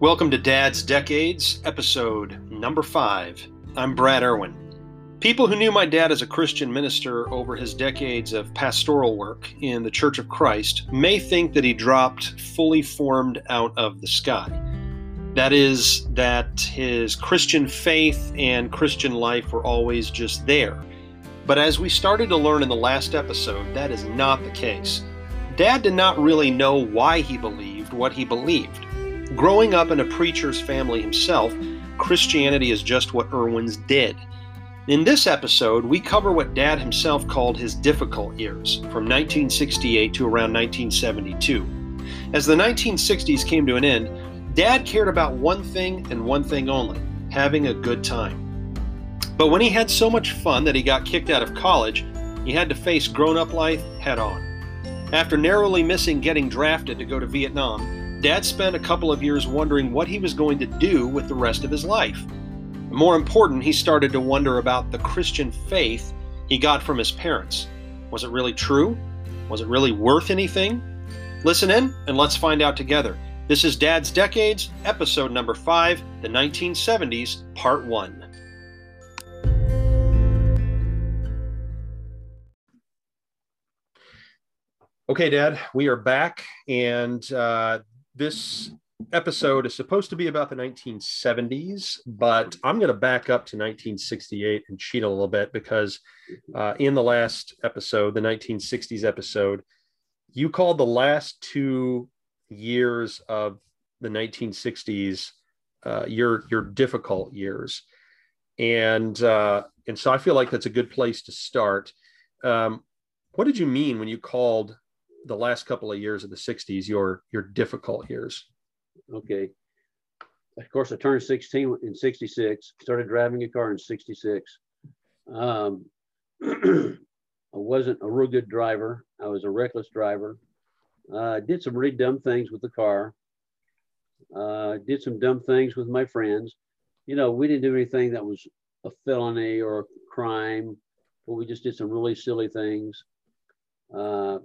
Welcome to Dad's Decades, episode number five. I'm Brad Irwin. People who knew my dad as a Christian minister over his decades of pastoral work in the Church of Christ may think that he dropped fully formed out of the sky. That is, that his Christian faith and Christian life were always just there. But as we started to learn in the last episode, that is not the case. Dad did not really know why he believed what he believed. Growing up in a preacher's family himself, Christianity is just what Irwins did. In this episode, we cover what Dad himself called his difficult years, from 1968 to around 1972. As the 1960s came to an end, Dad cared about one thing and one thing only having a good time. But when he had so much fun that he got kicked out of college, he had to face grown up life head on. After narrowly missing getting drafted to go to Vietnam, Dad spent a couple of years wondering what he was going to do with the rest of his life. More important, he started to wonder about the Christian faith he got from his parents. Was it really true? Was it really worth anything? Listen in and let's find out together. This is Dad's Decades, episode number five, the 1970s, part one. Okay, Dad, we are back, and uh, this episode is supposed to be about the 1970s, but I'm going to back up to 1968 and cheat a little bit because uh, in the last episode, the 1960s episode, you called the last two years of the 1960s uh, your your difficult years, and uh, and so I feel like that's a good place to start. Um, what did you mean when you called the last couple of years of the 60s your your difficult years. Okay. Of course i turned 16 in 66 started driving a car in 66 um, i wasn't a real good driver. I was a reckless driver. Uh, did some really dumb things with the car. Uh, did some dumb things with my friends. You know we didn't do anything that was a felony or a crime but we just did some really silly things. Uh,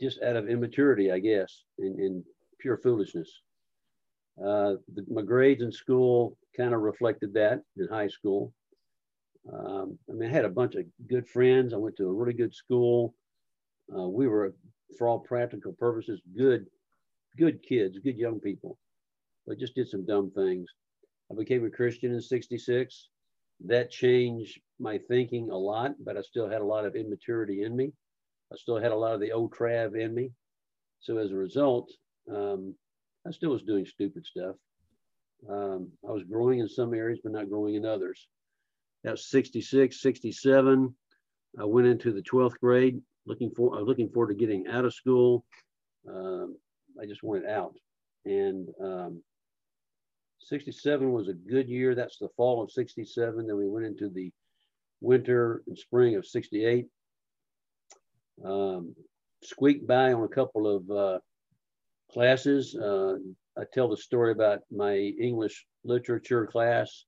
just out of immaturity, I guess, and, and pure foolishness. Uh, the, my grades in school kind of reflected that in high school. Um, I mean, I had a bunch of good friends. I went to a really good school. Uh, we were, for all practical purposes, good, good kids, good young people, but just did some dumb things. I became a Christian in 66. That changed my thinking a lot, but I still had a lot of immaturity in me. I still had a lot of the old Trav in me. So as a result, um, I still was doing stupid stuff. Um, I was growing in some areas, but not growing in others. That was 66, 67. I went into the 12th grade looking for, uh, looking forward to getting out of school. Um, I just wanted out. And um, 67 was a good year. That's the fall of 67. Then we went into the winter and spring of 68 um, squeaked by on a couple of uh, classes. Uh, I tell the story about my English literature class,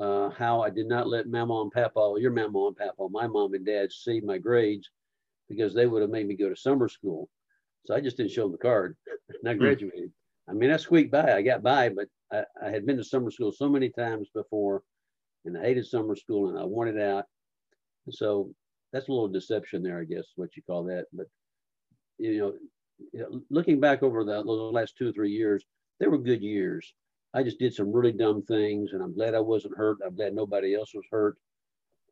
uh, how I did not let Mama and Papa, your Mama and Papa, my mom and dad see my grades because they would have made me go to summer school. So I just didn't show them the card and I hmm. graduated. I mean, I squeaked by, I got by, but I, I had been to summer school so many times before and I hated summer school and I wanted out. So that's a little deception there, I guess, what you call that. But you know, looking back over the, last two or three years, they were good years. I just did some really dumb things, and I'm glad I wasn't hurt. I'm glad nobody else was hurt.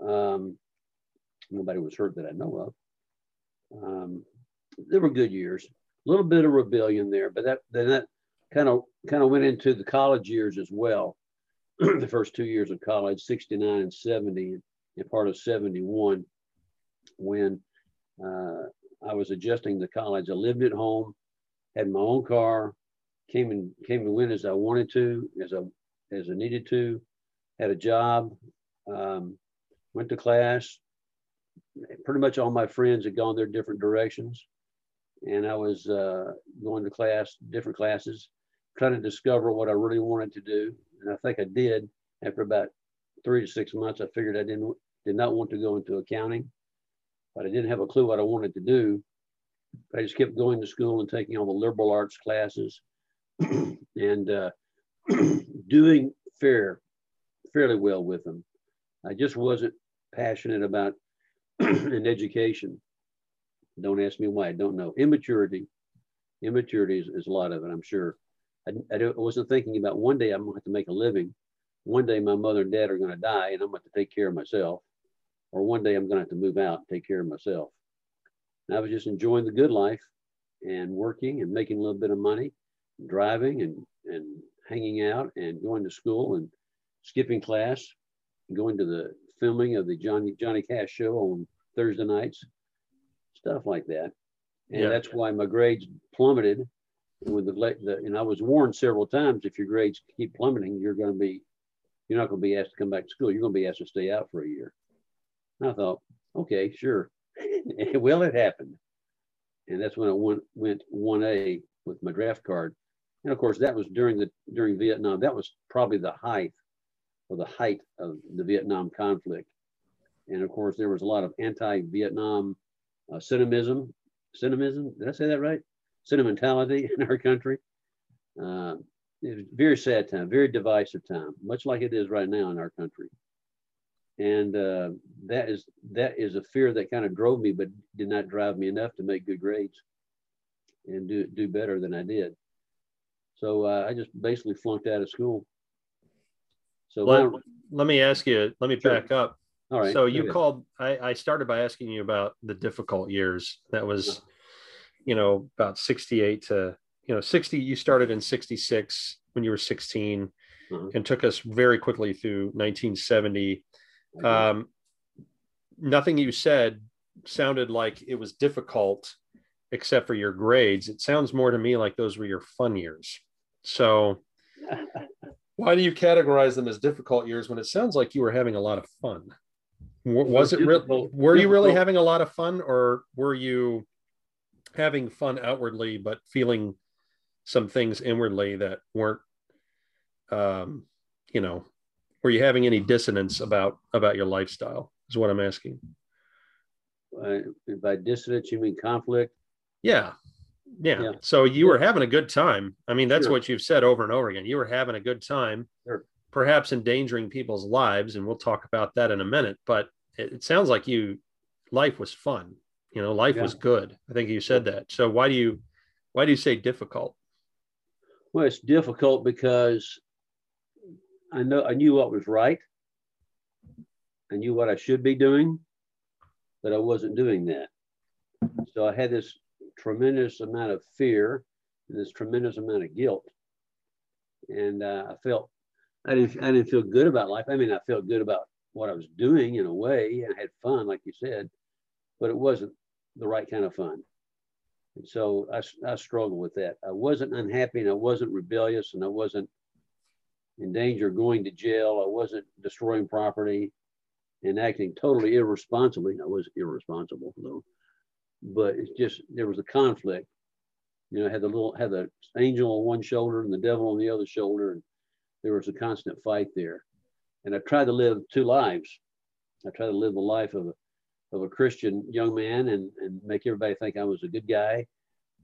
Um, nobody was hurt that I know of. Um, they were good years. A little bit of rebellion there, but that then that kind of kind of went into the college years as well. the first two years of college, 69 and 70, and part of 71 when uh, I was adjusting to college. I lived at home, had my own car, came and came and went as I wanted to, as I as I needed to, had a job, um, went to class. Pretty much all my friends had gone their different directions, and I was uh, going to class, different classes, trying to discover what I really wanted to do. And I think I did. After about three to six months, I figured I didn't did not want to go into accounting but I didn't have a clue what I wanted to do. But I just kept going to school and taking all the liberal arts classes. and uh, doing fair, fairly well with them. I just wasn't passionate about an education. Don't ask me why. I don't know. Immaturity. Immaturity is, is a lot of it, I'm sure. I, I, wasn't thinking about one day I'm going to have to make a living. One day my mother and dad are going to die and I'm going to take care of myself. Or one day I'm going to have to move out and take care of myself. And I was just enjoying the good life and working and making a little bit of money, driving and, and hanging out and going to school and skipping class, and going to the filming of the Johnny Johnny Cash show on Thursday nights, stuff like that. And yeah. that's why my grades plummeted with the, the and I was warned several times if your grades keep plummeting, you're going to be you're not going to be asked to come back to school. You're going to be asked to stay out for a year. And I thought, okay, sure. well, it happened. And that's when I went, went 1A with my draft card. And of course, that was during the during Vietnam. That was probably the height or the height of the Vietnam conflict. And of course, there was a lot of anti-Vietnam uh, cynicism. Cynicism, did I say that right? Sentimentality in our country. Uh, it was a very sad time, very divisive time, much like it is right now in our country. And uh, that is that is a fear that kind of drove me, but did not drive me enough to make good grades and do do better than I did. So uh, I just basically flunked out of school. So let, let me ask you. Let me sure. back up. All right. So you called. I, I started by asking you about the difficult years. That was, you know, about sixty-eight to you know sixty. You started in sixty-six when you were 16 mm-hmm. and took us very quickly through 1970. Um, nothing you said sounded like it was difficult except for your grades. It sounds more to me like those were your fun years. So why do you categorize them as difficult years when it sounds like you were having a lot of fun? Was it real? Were you really having a lot of fun, or were you having fun outwardly but feeling some things inwardly that weren't, um, you know, were you having any dissonance about about your lifestyle? Is what I'm asking. Uh, by dissonance, you mean conflict? Yeah, yeah. yeah. So you were having a good time. I mean, that's sure. what you've said over and over again. You were having a good time, sure. perhaps endangering people's lives, and we'll talk about that in a minute. But it, it sounds like you life was fun. You know, life yeah. was good. I think you said that. So why do you why do you say difficult? Well, it's difficult because I know I knew what was right. I knew what I should be doing, but I wasn't doing that. So I had this tremendous amount of fear and this tremendous amount of guilt. And uh, I felt I didn't I didn't feel good about life. I mean, I felt good about what I was doing in a way. I had fun, like you said, but it wasn't the right kind of fun. And so I, I struggled with that. I wasn't unhappy and I wasn't rebellious and I wasn't in danger of going to jail. I wasn't destroying property and acting totally irresponsibly. I was irresponsible though but it's just there was a conflict. You know, I had the little had the angel on one shoulder and the devil on the other shoulder, and there was a constant fight there. And I tried to live two lives. I tried to live the life of a of a Christian young man and and make everybody think I was a good guy.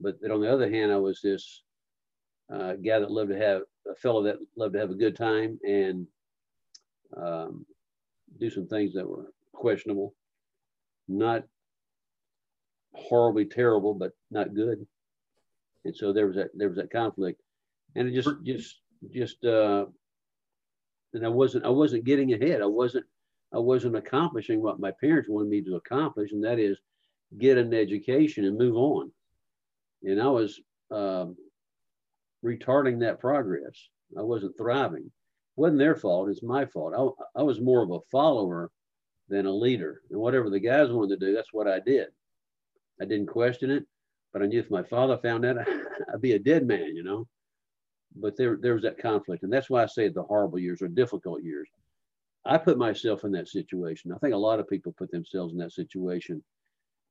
But on the other hand, I was this uh, guy that loved to have a fellow that loved to have a good time and um, do some things that were questionable. Not horribly terrible, but not good. And so there was that there was that conflict, and it just just just uh, and I wasn't I wasn't getting ahead. I wasn't I wasn't accomplishing what my parents wanted me to accomplish, and that is get an education and move on. And I was um, retarding that progress. I wasn't thriving. It wasn't their fault. It's my fault. I, I was more of a follower than a leader. And whatever the guys wanted to do, that's what I did. I didn't question it, but I knew if my father found out, I'd be a dead man, you know. But there, there was that conflict, and that's why I say the horrible years or difficult years. I put myself in that situation. I think a lot of people put themselves in that situation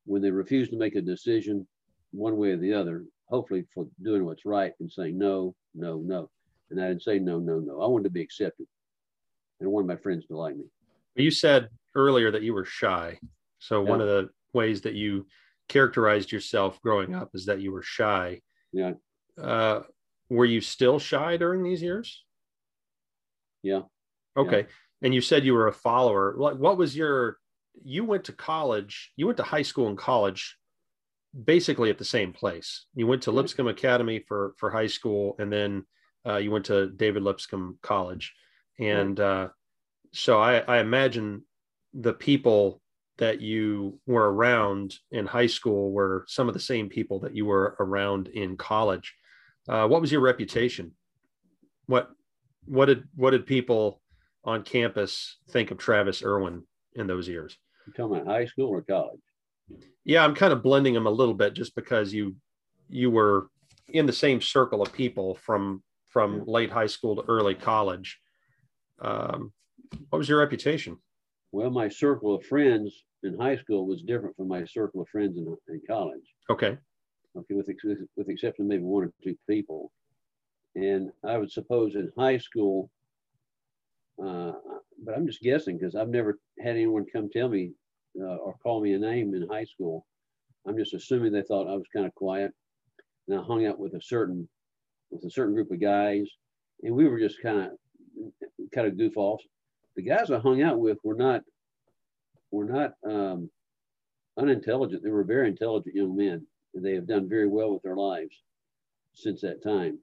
when they refuse to make a decision one way or the other, hopefully for doing what's right and saying no, no, no. And I didn't say no, no, no. I wanted to be accepted. And I wanted my friends to like me. You said earlier that you were shy. So yeah. one of the ways that you characterized yourself growing up is that you were shy. Yeah. Uh, were you still shy during these years? Yeah. Okay. Yeah. And you said you were a follower. What, what was your, you went to college, you went to high school and college basically at the same place. You went to Lipscomb Academy for, for high school, and then uh, you went to David Lipscomb College. And uh, so I, I imagine the people that you were around in high school were some of the same people that you were around in college. Uh, what was your reputation? What what did what did people on campus think of Travis Irwin in those years? You talking about high school or college? Yeah, I'm kind of blending them a little bit just because you you were in the same circle of people from from late high school to early college. Um, what was your reputation? Well, my circle of friends in high school was different from my circle of friends in, in college. Okay. Okay, with, with exception of maybe one or two people. And I would suppose in high school, uh, but I'm just guessing because I've never had anyone come tell me uh, or call me a name in high school. I'm just assuming they thought I was kind of quiet. And I hung out with a certain with a certain group of guys, and we were just kind of kind of goof offs. The guys I hung out with were not were not um, unintelligent. They were very intelligent young men, and they have done very well with their lives since that time.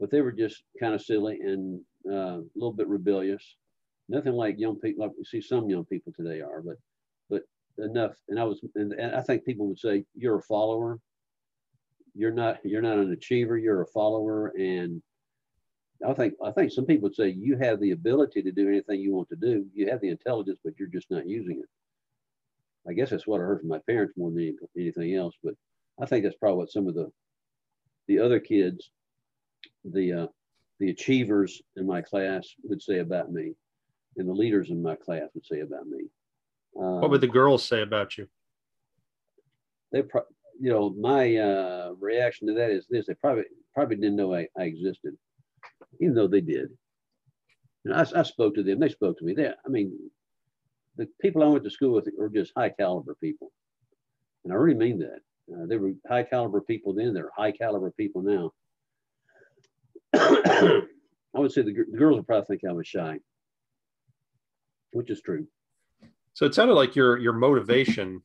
But they were just kind of silly and uh, a little bit rebellious. Nothing like young people, like we see some young people today are, but enough. And I was, and, and I think people would say you're a follower. You're not. You're not an achiever. You're a follower, and I think I think some people would say you have the ability to do anything you want to do. You have the intelligence, but you're just not using it. I guess that's what I heard from my parents more than anything else. But I think that's probably what some of the the other kids, the uh, the achievers in my class would say about me, and the leaders in my class would say about me. Um, what would the girls say about you? They, pro- you know, my uh, reaction to that is this: they probably probably didn't know I, I existed even though they did. And I, I spoke to them. They spoke to me. They, I mean, the people I went to school with were just high caliber people, and I really mean that. Uh, they were high caliber people then. They're high caliber people now. I would say the, the girls would probably think I was shy, which is true. So it sounded like your your motivation.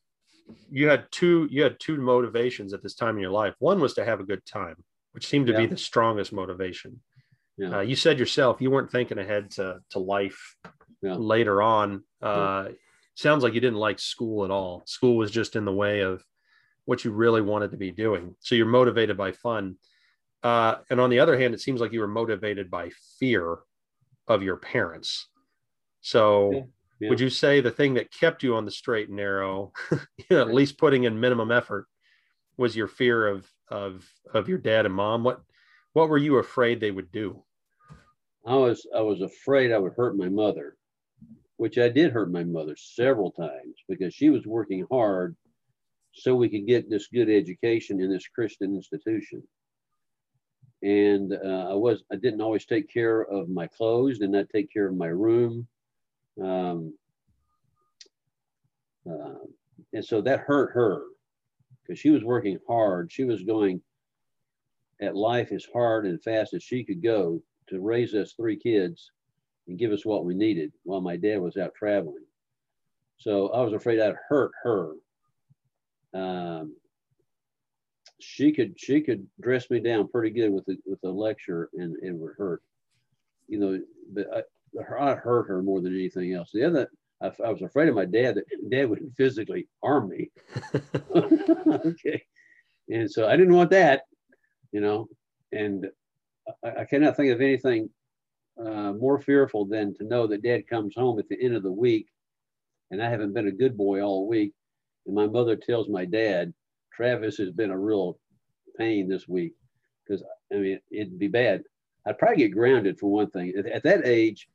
You had two you had two motivations at this time in your life. One was to have a good time, which seemed to yeah. be the strongest motivation. Yeah. Uh, you said yourself you weren't thinking ahead to to life yeah. later on. Uh. Sounds like you didn't like school at all. School was just in the way of what you really wanted to be doing. So you're motivated by fun. Uh, and on the other hand, it seems like you were motivated by fear of your parents. So would you say the thing that kept you on the straight and narrow, you know, at least putting in minimum effort, was your fear of of of your dad and mom? What what were you afraid they would do? I was I was afraid I would hurt my mother, which I did hurt my mother several times because she was working hard so we could get this good education in this Christian institution. And uh, I was I didn't always take care of my clothes, did not take care of my room. Um, uh, and so that hurt her because she was working hard. She was going at life as hard and fast as she could go to raise us three kids and give us what we needed while my dad was out traveling. So I was afraid I'd hurt her. Um, she could she could dress me down pretty good with with a lecture and it would hurt, you know. But I, I hurt her more than anything else. The other I, I was afraid of my dad that dad would physically harm me. okay, and so I didn't want that you know, and I, I cannot think of anything uh, more fearful than to know that dad comes home at the end of the week and I haven't been a good boy all week. And my mother tells my dad, Travis has been a real pain this week because I mean, it'd be bad. I'd probably get grounded for one thing. At, at that age,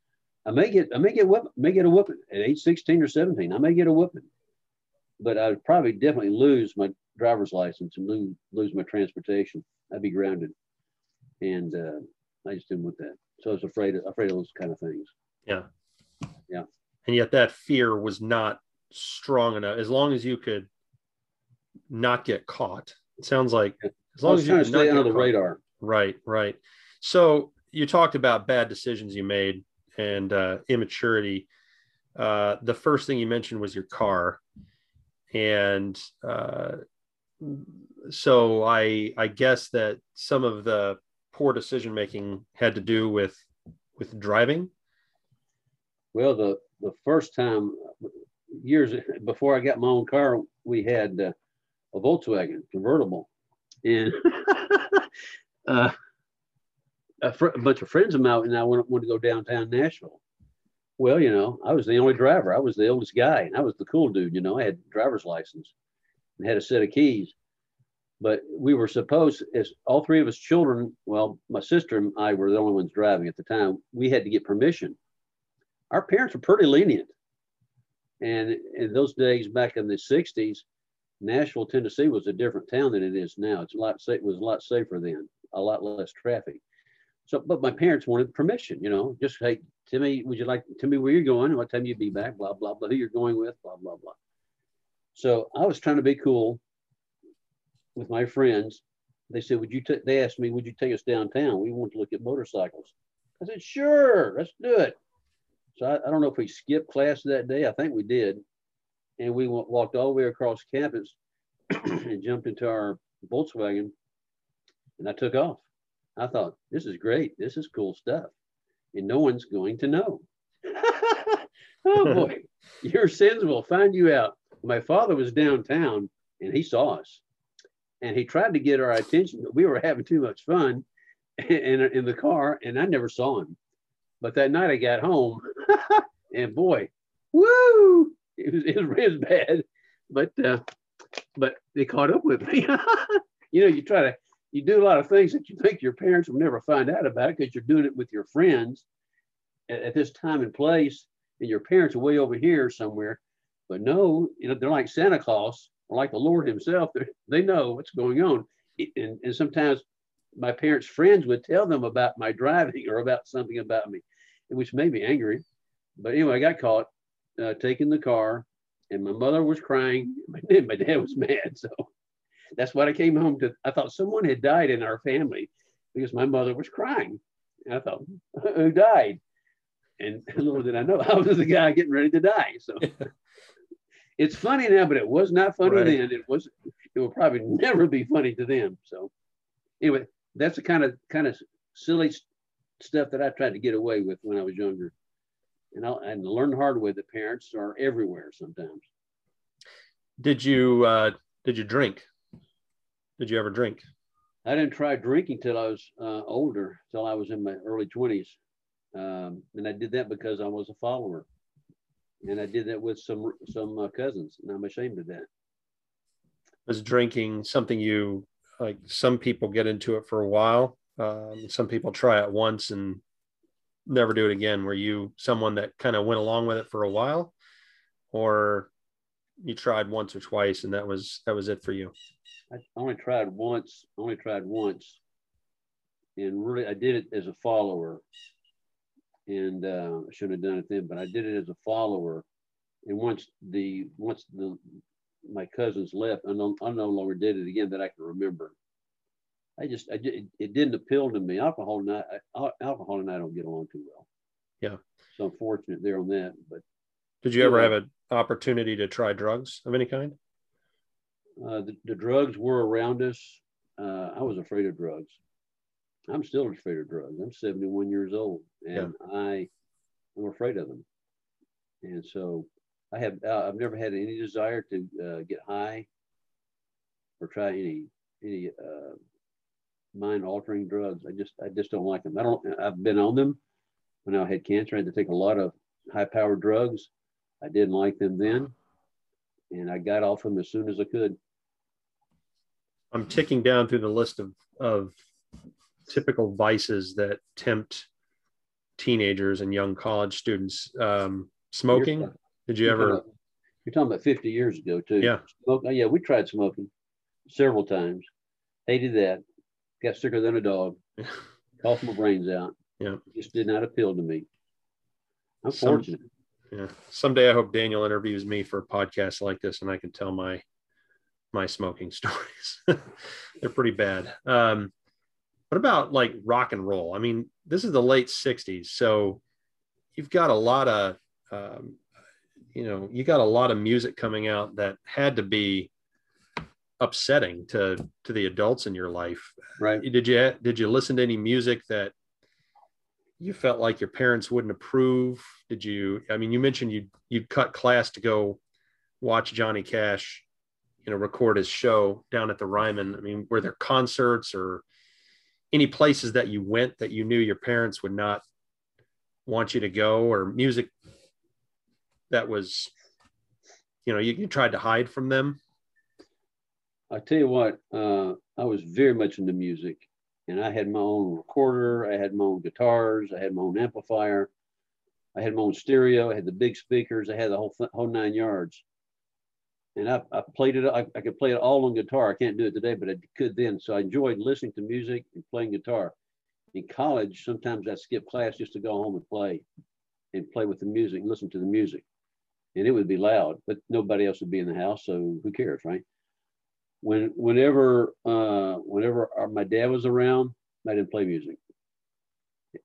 I may get, I may get, may get a whooping at age 16 or 17. I may get a whooping, but I'd probably definitely lose my driver's license and lose, lose my transportation. I'd be grounded. And uh, I just didn't want that. So I was afraid of, afraid of those kind of things. Yeah. Yeah. And yet that fear was not strong enough. As long as you could not get caught, it sounds like as long as you to stay under the caught, radar. Right, right. So you talked about bad decisions you made and uh, immaturity. Uh, the first thing you mentioned was your car, and uh, so I I guess that some of the poor decision making had to do with with driving. Well, the the first time years before I got my own car, we had uh, a Volkswagen convertible, and uh, a, fr- a, bunch of friends of mine and I wanted, to go downtown Nashville. Well, you know, I was the only driver. I was the oldest guy, and I was the cool dude. You know, I had driver's license and had a set of keys. But we were supposed, as all three of us children, well, my sister and I were the only ones driving at the time. We had to get permission. Our parents were pretty lenient. And in those days, back in the 60s, Nashville, Tennessee was a different town than it is now. It's a lot it was a lot safer then, a lot less traffic. So, but my parents wanted permission, you know, just hey, Timmy, would you like to tell me where you're going, what time you'd be back, blah blah blah, who you're going with, blah blah blah. So I was trying to be cool with my friends. They said, "Would you?" T-? They asked me, "Would you take us downtown? We want to look at motorcycles." I said, "Sure, let's do it." So I, I don't know if we skipped class that day. I think we did, and we walked all the way across campus and jumped into our Volkswagen, and I took off. I thought, this is great. This is cool stuff. And no one's going to know. oh boy, your sins will find you out. My father was downtown and he saw us and he tried to get our attention, but we were having too much fun in, in the car and I never saw him. But that night I got home and boy, woo, it was, it was, bad, but, uh, but they caught up with me. you know, you try to, you do a lot of things that you think your parents will never find out about because you're doing it with your friends at, at, this time and place, and your parents are way over here somewhere. But no, you know, they're like Santa Claus or like the Lord Himself. They know what's going on. And, and sometimes my parents' friends would tell them about my driving or about something about me, which made me angry. But anyway, I got caught uh, taking the car, and my mother was crying. My, my dad was mad. So that's what I came home to. I thought someone had died in our family because my mother was crying. And I thought, who died? And little did I know, I was the guy getting ready to die. So it's funny now, but it was not funny right. then. It was. It will probably never be funny to them. So anyway, that's the kind of kind of silly stuff that I tried to get away with when I was younger. And I and learn hard way that parents are everywhere sometimes. Did you uh, did you drink? Did you ever drink? I didn't try drinking till I was uh, older, till I was in my early 20s. Um, and I did that because I was a follower. And I did that with some some uh, cousins, and I'm ashamed of that. Was drinking something you like? Some people get into it for a while. Um, some people try it once and never do it again. Were you someone that kind of went along with it for a while, or you tried once or twice and that was that was it for you? I only tried once, only tried once. And really, I did it as a follower. And uh, I shouldn't have done it then, but I did it as a follower. And once the, once the, my cousins left, I no, I no longer did it again that I can remember. I just, I it, it didn't appeal to me. Alcohol and I, alcohol and I don't get along too well. Yeah. So I'm fortunate there on that. But did you ever have an opportunity to try drugs of any kind? Uh, the, the, drugs were around us. Uh, I was afraid of drugs. I'm still afraid of drugs. I'm 71 years old, and yeah. I am afraid of them. And so, I have uh, I've never had any desire to uh, get high or try any any uh, mind altering drugs. I just I just don't like them. I don't. I've been on them when I had cancer. I had to take a lot of high powered drugs. I didn't like them then, and I got off them as soon as I could. I'm ticking down through the list of, of typical vices that tempt teenagers and young college students. Um, smoking. Did you ever? You're talking about 50 years ago, too. Yeah. Smoke, oh, yeah, we tried smoking several times. Hated that. Got sicker than a dog. Coughed my brains out. Yeah. It just did not appeal to me. I'm Some, fortunate. Yeah. Someday I hope Daniel interviews me for a podcast like this and I can tell my my smoking stories. They're pretty bad. Um, what about like rock and roll? I mean, this is the late '60s, so you've got a lot of, um, you know, you got a lot of music coming out that had to be upsetting to to the adults in your life. Right? Did you did you listen to any music that you felt like your parents wouldn't approve? Did you? I mean, you mentioned you you'd cut class to go watch Johnny Cash, you know, record his show down at the Ryman. I mean, were there concerts or any places that you went that you knew your parents would not want you to go, or music that was, you know, you, you tried to hide from them? I tell you what, uh, I was very much into music and I had my own recorder, I had my own guitars, I had my own amplifier, I had my own stereo, I had the big speakers, I had the whole whole nine yards. And I, I played it, I, I could play it all on guitar. I can't do it today, but I could then. So I enjoyed listening to music and playing guitar. In college, sometimes I skip class just to go home and play and play with the music, listen to the music. And it would be loud, but nobody else would be in the house. So who cares, right? When whenever uh, whenever our, my dad was around, I didn't play music.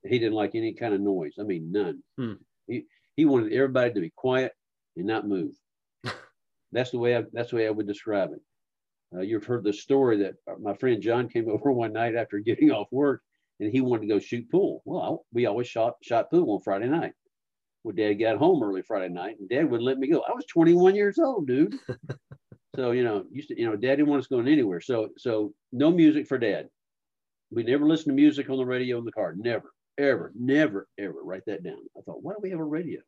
He didn't like any kind of noise. I mean, none. Hmm. He he wanted everybody to be quiet and not move. that's the way I, that's the way I would describe it. Uh, you've heard the story that my friend John came over one night after getting off work, and he wanted to go shoot pool. Well, we always shot shot pool on Friday night. Well, Dad got home early Friday night, and Dad wouldn't let me go. I was 21 years old, dude. So you know, used to, you know, Dad didn't want us going anywhere. So so no music for Dad. We never listened to music on the radio in the car. Never, ever, never, ever. Write that down. I thought, why do we have a radio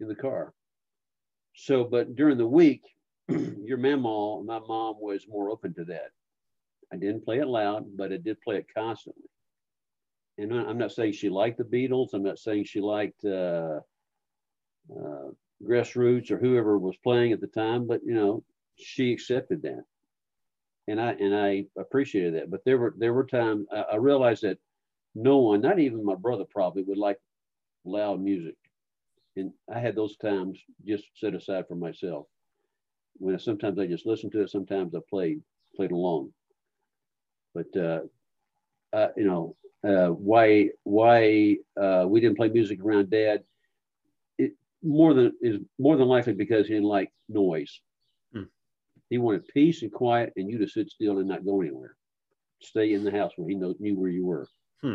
in the car? So, but during the week, your mama, my mom was more open to that. I didn't play it loud, but I did play it constantly. And I'm not saying she liked the Beatles. I'm not saying she liked uh, uh, Grassroots or whoever was playing at the time, but you know, she accepted that, and I and I appreciated that. But there were there were times I, I realized that no one, not even my brother, probably would like loud music, and I had those times just set aside for myself. When sometimes I just listened to it, sometimes I played played along. But uh, uh, you know, uh, why why uh, we didn't play music around Dad? It more than is more than likely because he didn't like noise. He wanted peace and quiet and you to sit still and not go anywhere. Stay in the house where he knew, knew where you were. Hmm.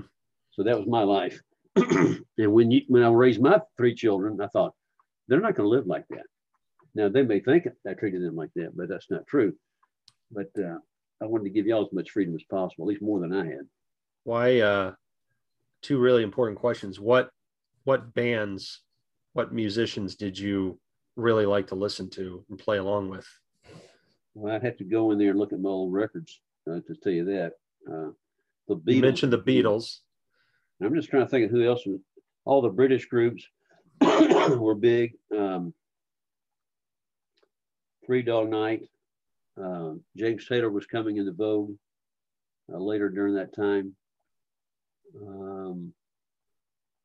So that was my life. and when you when I raised my three children, I thought, they're not going to live like that. Now they may think I treated them like that, but that's not true. But uh, I wanted to give y'all as much freedom as possible, at least more than I had. Why? Uh, two really important questions. What what bands, what musicians did you really like to listen to and play along with? Well, I'd have to go in there and look at my old records uh, to tell you that. Uh, the Beatles. You mentioned the Beatles. I'm just trying to think of who else was. All the British groups were big. Um, Three Dog Night. Uh, James Taylor was coming into vogue uh, later during that time. Um,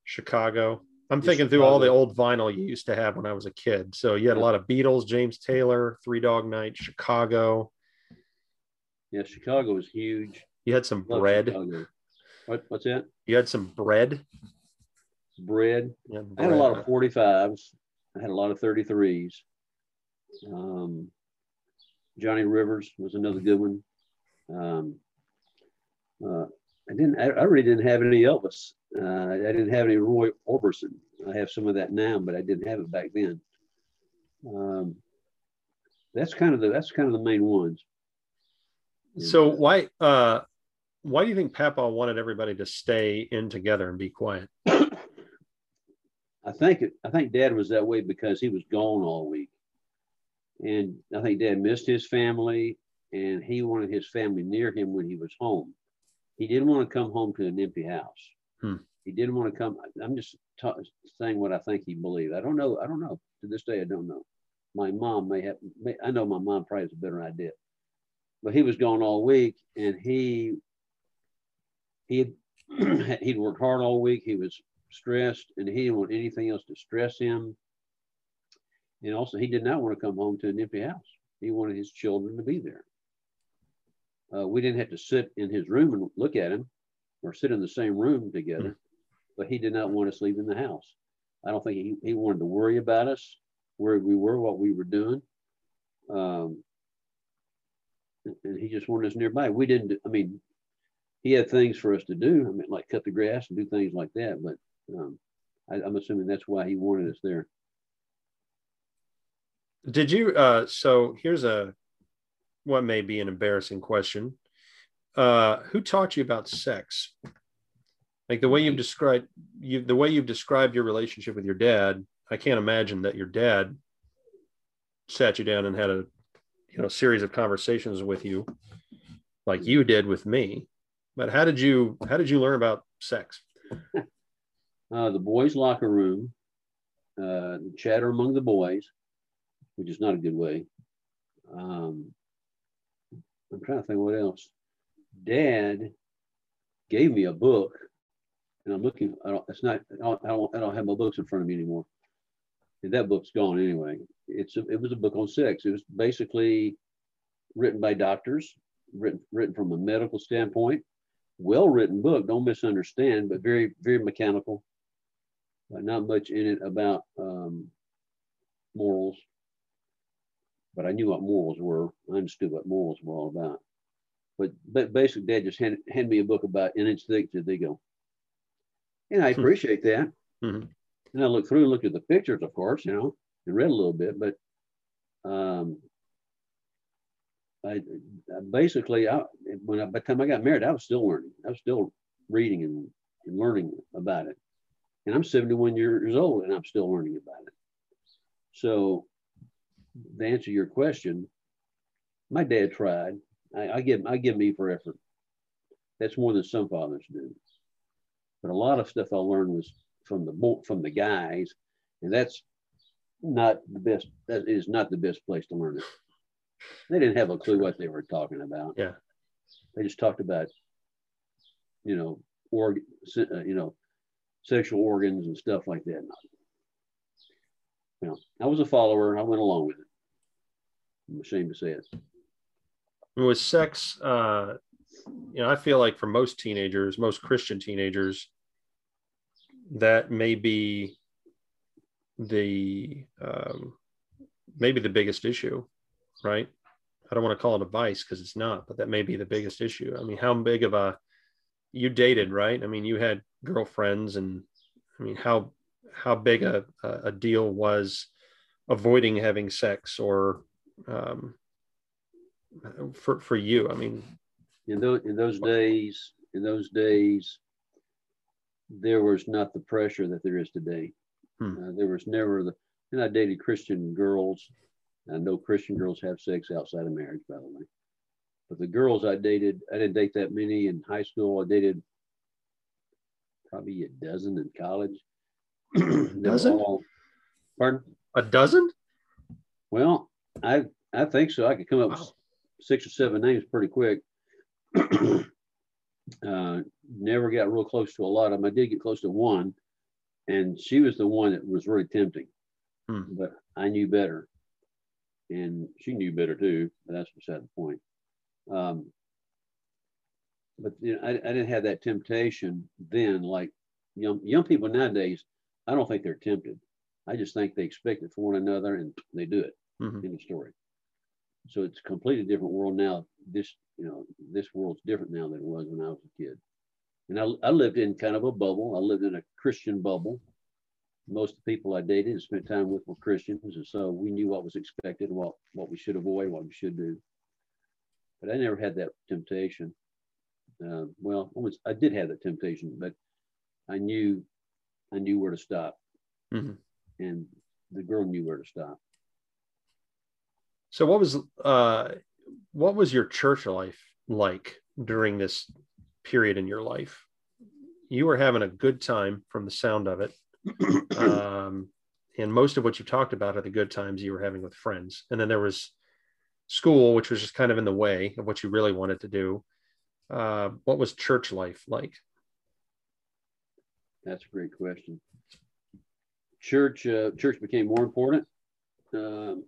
Chicago. I'm thinking through all the old vinyl you used to have when I was a kid. So you had a lot of Beatles, James Taylor, Three Dog Night, Chicago. Yeah, Chicago was huge. You had some bread. What, what's that? You had some bread. Bread. Yeah, bread. I had a lot of 45s. I had a lot of 33s. Um, Johnny Rivers was another good one. Um, uh, I didn't. I, I really didn't have any Elvis. Uh, I didn't have any Roy Orbison. I have some of that now, but I didn't have it back then. Um, that's kind of the that's kind of the main ones. So why uh, why do you think Papa wanted everybody to stay in together and be quiet? I think it, I think Dad was that way because he was gone all week, and I think Dad missed his family, and he wanted his family near him when he was home. He didn't want to come home to an empty house. Hmm. He didn't want to come. I'm just ta- saying what I think he believed. I don't know. I don't know. To this day, I don't know. My mom may have. May, I know my mom probably has a better idea. But he was gone all week, and he he he'd worked hard all week. He was stressed, and he didn't want anything else to stress him. And also, he did not want to come home to an empty house. He wanted his children to be there. Uh, we didn't have to sit in his room and look at him or sit in the same room together, mm-hmm. but he did not want us leaving the house. I don't think he, he wanted to worry about us, where we were, what we were doing. Um, and he just wanted us nearby. We didn't, I mean, he had things for us to do. I mean, like cut the grass and do things like that. But um, I, am assuming that's why he wanted us there. Did you? Uh, so here's a what may be an embarrassing question. Uh, who taught you about sex? Like the way you've described you, the way you've described your relationship with your dad. I can't imagine that your dad sat you down and had a you know series of conversations with you like you did with me but how did you how did you learn about sex uh, the boys locker room uh, chatter among the boys which is not a good way um, i'm trying to think what else dad gave me a book and i'm looking i don't it's not i don't, I don't, I don't have my books in front of me anymore and that book's gone anyway. It's a, it was a book on sex. It was basically written by doctors, written written from a medical standpoint. Well written book. Don't misunderstand, but very very mechanical. Uh, not much in it about um, morals, but I knew what morals were. I understood what morals were all about. But but basically, Dad just handed, handed me a book about an inch thick to go, and I hmm. appreciate that. Mm-hmm. And I looked through and looked at the pictures, of course, you know, and read a little bit, but um, I, I basically, I, when I, by the time I got married, I was still learning. I was still reading and, and learning about it. And I'm 71 years old and I'm still learning about it. So, to answer your question, my dad tried. I, I give I give me for effort. That's more than some fathers do. But a lot of stuff I learned was from the from the guys, and that's not the best. That is not the best place to learn it. They didn't have a clue what they were talking about. Yeah, they just talked about, you know, org, uh, you know, sexual organs and stuff like that. I was a follower. And I went along with it. I'm ashamed to say it. With sex, uh, you know, I feel like for most teenagers, most Christian teenagers, that may be the um, maybe the biggest issue, right? I don't want to call it a vice because it's not, but that may be the biggest issue. I mean, how big of a you dated, right? I mean, you had girlfriends, and I mean, how how big a a deal was avoiding having sex or um, for for you? I mean, in those in those days, in those days, there was not the pressure that there is today. Hmm. Uh, there was never the, and I dated Christian girls. I know Christian girls have sex outside of marriage, by the way. But the girls I dated, I didn't date that many in high school. I dated probably a dozen in college. dozen? All, pardon? A dozen? Well, I I think so. I could come up wow. with six or seven names pretty quick. uh, never got real close to a lot of them. I did get close to one, and she was the one that was really tempting. Hmm. But I knew better, and she knew better too. But that's beside the point. Um, but you know, I, I didn't have that temptation then. Like young young people nowadays, I don't think they're tempted. I just think they expect it for one another and they do it mm-hmm. in the story. So it's a completely different world now. This, you know, this world's different now than it was when I was a kid. And I, I lived in kind of a bubble. I lived in a Christian bubble. Most of the people I dated and spent time with were Christians. And so we knew what was expected, what, what we should avoid, what we should do. But I never had that temptation. Uh, well, almost, I did have that temptation, but I knew, I knew where to stop. Mm-hmm. And the girl knew where to stop. So what was uh, what was your church life like during this period in your life? You were having a good time from the sound of it. um, and most of what you talked about are the good times you were having with friends. And then there was school, which was just kind of in the way of what you really wanted to do. Uh, what was church life like? That's a great question. Church, uh, church became more important. Um,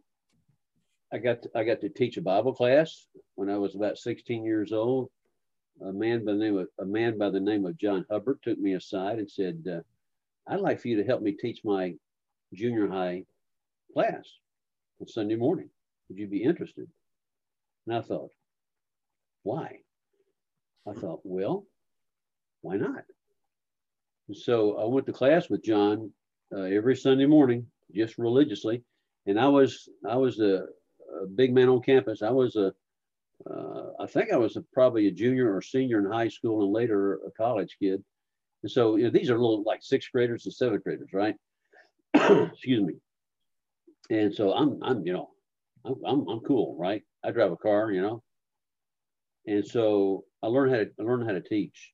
I got to, I got to teach a Bible class when I was about 16 years old. a man by the name of a man by the name of John Hubbard took me aside and said, uh, "I'd like for you to help me teach my junior high class on Sunday morning. Would you be interested?" And I thought, "Why?" I thought, "Well, why not?" And so I went to class with John uh, every Sunday morning, just religiously, and I was I was a, a big man on campus. I was a uh, I think I was a, probably a junior or senior in high school and later a college kid. And so you know, these are little like sixth graders and seventh graders, right? Excuse me. And so I'm, I'm, you know, I'm, I'm, I'm cool, right? I drive a car, you know. And so I learned how to I learned how to teach.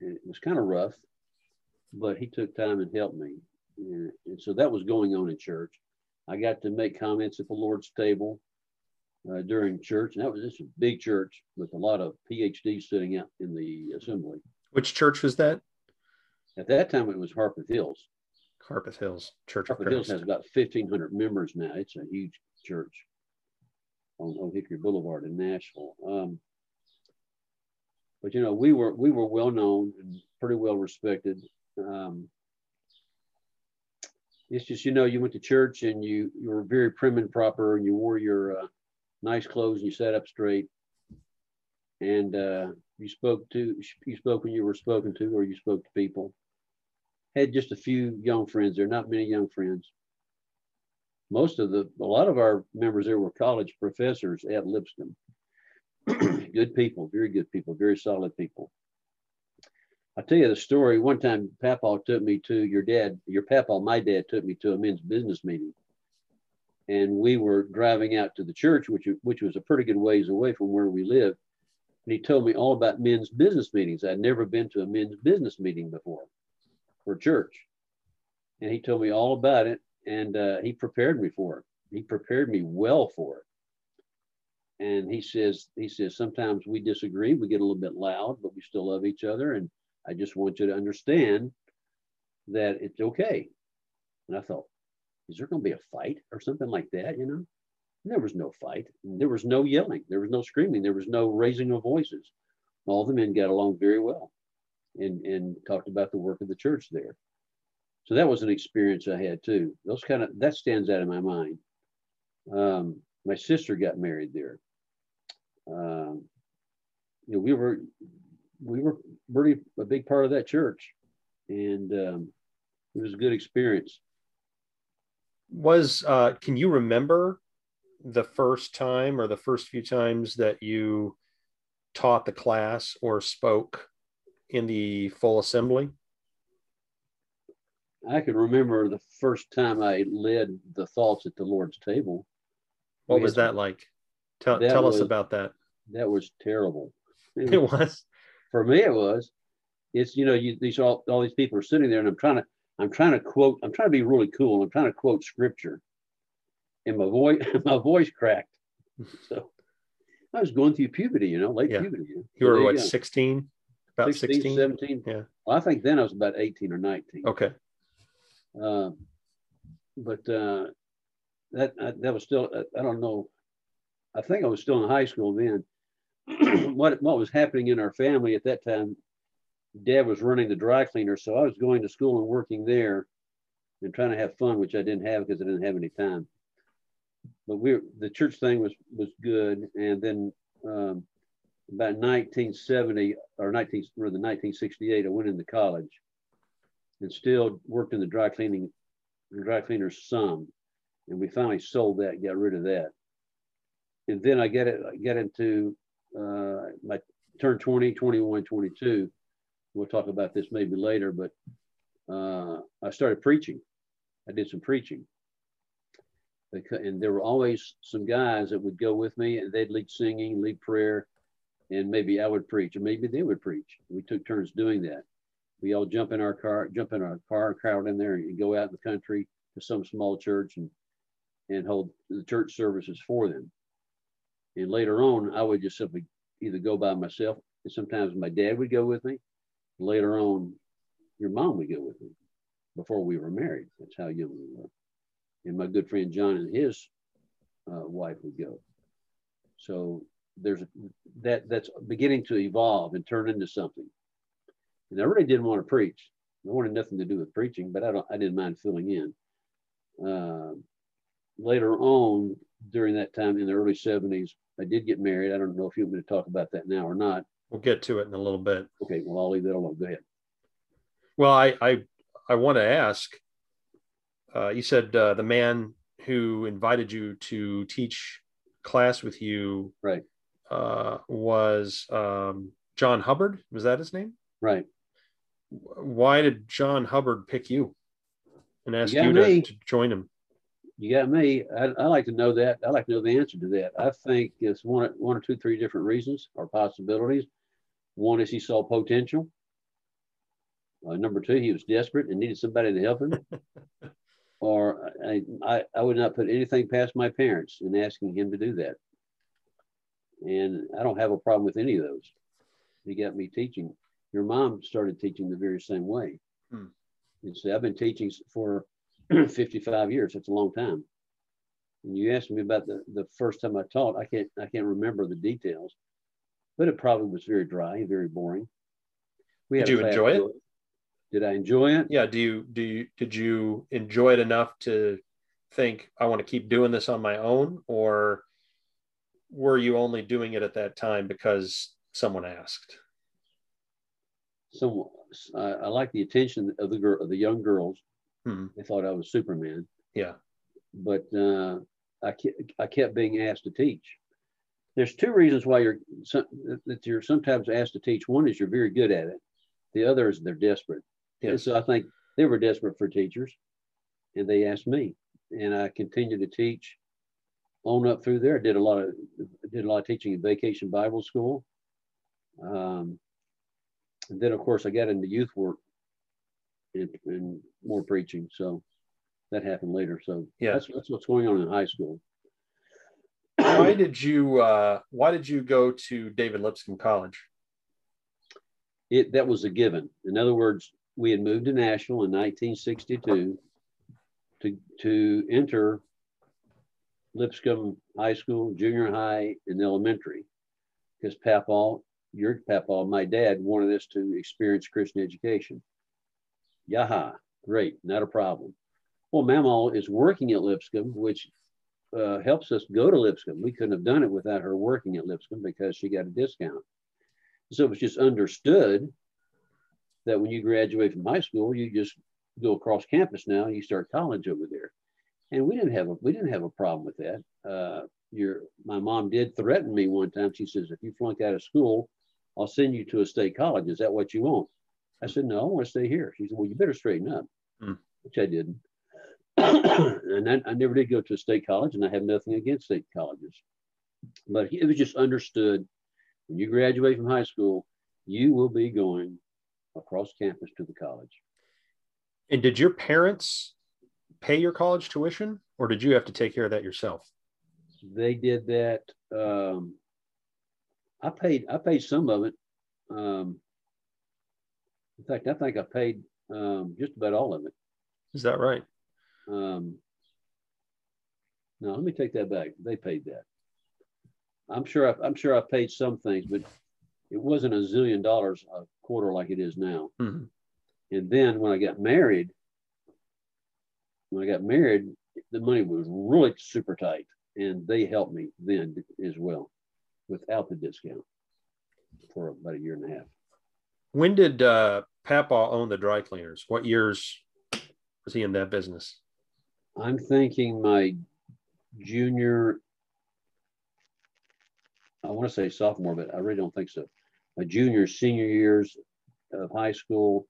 And it was kind of rough, but he took time and helped me. And, and so that was going on in church. I got to make comments at the Lord's table uh, during church. And that was just a big church with a lot of PhDs sitting out in the assembly. Which church was that? At that time, it was Harpeth Hills. Harpeth Hills Church Harpeth Hills has about 1,500 members now. It's a huge church on Old Hickory Boulevard in Nashville. Um, but you know, we were we were well known and pretty well respected. Um, it's just you know, you went to church and you you were very prim and proper, and you wore your uh, nice clothes and you sat up straight. And uh, you spoke to you spoke when you were spoken to or you spoke to people. Had just a few young friends there not many young friends. Most of the a lot of our members there were college professors at lipscomb. Good people very good people very solid people i'll tell you the story one time papa took me to your dad your papa my dad took me to a men's business meeting and we were driving out to the church, which which was a pretty good ways away from where we live. And he told me all about men's business meetings. I'd never been to a men's business meeting before for church, and he told me all about it, and uh, he prepared me for it. He prepared me well for it. And he says, he says, sometimes we disagree, we get a little bit loud, but we still love each other. And I just want you to understand that it's okay. And I thought, is there going to be a fight or something like that? You know, and there was no fight. There was no yelling. There was no screaming. There was no raising of voices. All the men got along very well and, and talked about the work of the church there. So that was an experience I had too. Those kind of, that stands out in my mind. Um, my sister got married there. Um, you know, we were, we were pretty a big part of that church and um, it was a good experience was uh, can you remember the first time or the first few times that you taught the class or spoke in the full assembly? I can remember the first time I led the thoughts at the Lord's table. What was that like? Tell, that tell was, us about that. That was terrible. It, it was. For me, it was. It's, you know, you, these all, all these people are sitting there and I'm trying to, I'm trying to quote, I'm trying to be really cool. I'm trying to quote scripture. And my voice, my voice cracked. So I was going through puberty, you know, late yeah. puberty. You, know? you were what, 16? About 16, 16, 17? Yeah. Well, I think then I was about 18 or 19. Okay. Uh, but uh, that that was still, I don't know. I think I was still in high school then. what what was happening in our family at that time dad was running the dry cleaner, so I was going to school and working there and trying to have fun, which I didn't have because I didn't have any time. But we the church thing was was good, and then um, about 1970 or 19 or the 1968, I went into college and still worked in the dry cleaning dry cleaners some, and we finally sold that, got rid of that, and then I get it I get into uh, my turn 20, 21, 22 we'll talk about this maybe later, but uh, I started preaching. I did some preaching. And there were always some guys that would go with me and they'd lead singing, lead prayer, and maybe I would preach, or maybe they would preach. We took turns doing that. We all jump in our car, jump in our car, crowd in there, and go out in the country to some small church and and hold the church services for them. And later on, I would just simply either go by myself, and sometimes my dad would go with me, later on, your mom would go with me before we were married. That's how young we were. And my good friend John and his uh, wife would go. So there's that that's beginning to evolve and turn into something. And I really didn't want to preach. I wanted nothing to do with preaching, but I don't I didn't mind filling in. Uh, later on, during that time in the early 70s, I did get married. I don't know if you want me to talk about that now or not. We'll get to it in a little bit. Okay, well, I'll leave that alone. Go ahead. Well, I I, I want to ask. Uh, you said uh, the man who invited you to teach class with you, right, uh, was um, John Hubbard. Was that his name? Right. Why did John Hubbard pick you and ask you, you to, to, join him? You got me. I, I, like to know that. I like to know the answer to that. I think it's one, one or two, three different reasons or possibilities. One is he saw potential. Uh, number two, he was desperate and needed somebody to help him. or I, I, I would not put anything past my parents in asking him to do that. And I don't have a problem with any of those. He got me teaching. Your mom started teaching the very same way. Hmm. And so I've been teaching for 55 years. That's a long time. And you asked me about the, the first time I taught. I can't I can't remember the details, but it probably was very dry, very boring. We Did you enjoy it? Did I enjoy it? Yeah. Do you do you did you enjoy it enough to think I want to keep doing this on my own, or were you only doing it at that time because someone asked? Someone. I, I like the attention of the girl, of the young girls. Hmm. They thought I was Superman. Yeah. But uh, I kept, I kept being asked to teach. There's two reasons why you're that you're sometimes asked to teach. One is you're very good at it. The other is they're desperate. Yes. And so I think they were desperate for teachers, and they asked me, and I continued to teach on up through there. I did a lot of did a lot of teaching in Vacation Bible School. Um, and then of course I got into youth work and, and more preaching. So that happened later. So yeah, that's, that's what's going on in high school. why did you uh, Why did you go to David Lipscomb College? It that was a given. In other words, we had moved to Nashville in 1962 to to enter Lipscomb High School, junior high, and elementary, because Papa, your Papa, my dad wanted us to experience Christian education. Yaha, great, not a problem. Well, Mama is working at Lipscomb, which uh, helps us go to Lipscomb. We couldn't have done it without her working at Lipscomb because she got a discount. So it was just understood that when you graduate from high school, you just go across campus now and you start college over there and we didn't have a we didn't have a problem with that. Uh, your my mom did threaten me one time. She says, if you flunk out of school, I'll send you to a state college. Is that what you want? I said, no, I want to stay here. She said, well, you better straighten up, mm. which I didn't. and I, I, never did go to a state college, and I have nothing against state colleges. But it was just understood when you graduate from high school, you will be going across campus to the college. And did your parents pay your college tuition, or did you have to take care of that yourself? They did that. Um, I paid. I paid some of it. Um, in fact, I think I paid um, just about all of it. Is that right? Um, no, let me take that back. They paid that. I'm sure. I, am sure I paid some things, but it wasn't a zillion dollars a quarter like it is now. Mm-hmm. And then when I got married, when I got married, the money was really super tight, and they helped me then as well, without the discount, for about a year and a half. When did uh, Papa owned the dry cleaners? What years was he in that business? I'm thinking my junior. I want to say sophomore, but I really don't think so. My junior, senior years of high school,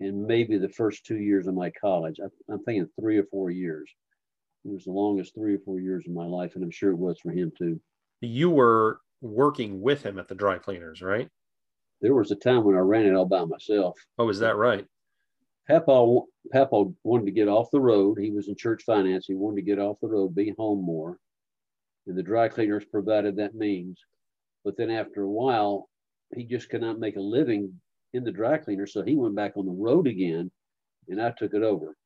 and maybe the first two years of my college. I, am thinking three or four years. It was the longest three or four years of my life, and I'm sure it was for him too. You were working with him at the dry cleaners, right? There was a time when I ran it all by myself. Oh, is that right? Papa, Papa wanted to get off the road. He was in church finance. He wanted to get off the road, be home more. And the dry cleaners provided that means. But then after a while, he just could not make a living in the dry cleaner. So he went back on the road again and I took it over.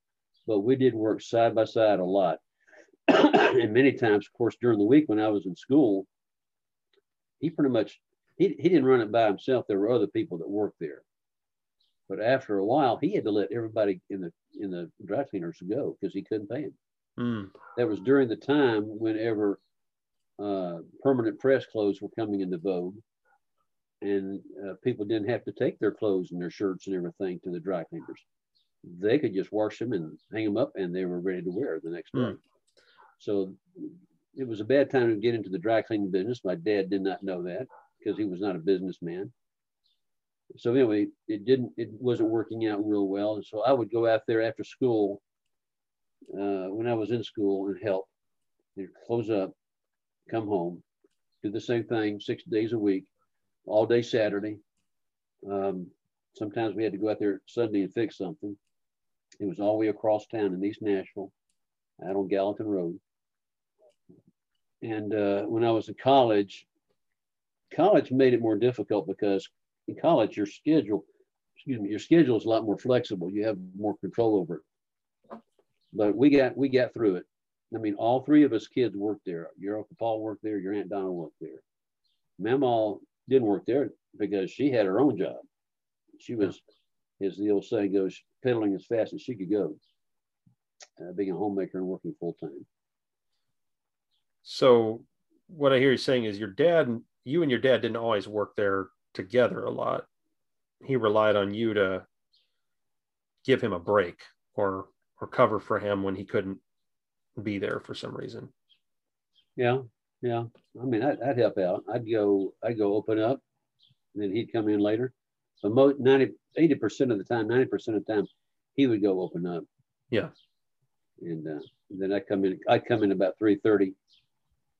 But we did work side by side a lot. and many times, of course, during the week when I was in school, he pretty much he, he didn't run it by himself. There were other people that worked there. But after a while, he had to let everybody in the in the dry cleaners go because he couldn't pay them. Mm. That was during the time whenever uh, permanent press clothes were coming into vogue, and uh, people didn't have to take their clothes and their shirts and everything to the dry cleaners. They could just wash them and hang them up, and they were ready to wear the next day. Mm. So it was a bad time to get into the dry cleaning business. My dad did not know that because he was not a businessman. So anyway, it didn't, it wasn't working out real well. And so I would go out there after school uh, when I was in school and help. They'd close up, come home, do the same thing six days a week, all day Saturday. Um, sometimes we had to go out there Sunday and fix something. It was all the way across town in East Nashville, out on Gallatin Road. And uh, when I was in college, college made it more difficult because in college your schedule, excuse me, your schedule is a lot more flexible. You have more control over it. But we got we got through it. I mean, all three of us kids worked there. Your Uncle Paul worked there. Your Aunt Donna worked there. Mama didn't work there because she had her own job. She was, as the old saying goes, pedaling as fast as she could go, uh, being a homemaker and working full time. So, what I hear you saying is your dad, you and your dad didn't always work there together a lot. He relied on you to give him a break or or cover for him when he couldn't be there for some reason. Yeah, yeah. I mean, I'd, I'd help out. I'd go, I'd go open up, and then he'd come in later. But most 90, 80% of the time, 90% of the time, he would go open up. Yeah. And uh, then I come in, I'd come in about 3.30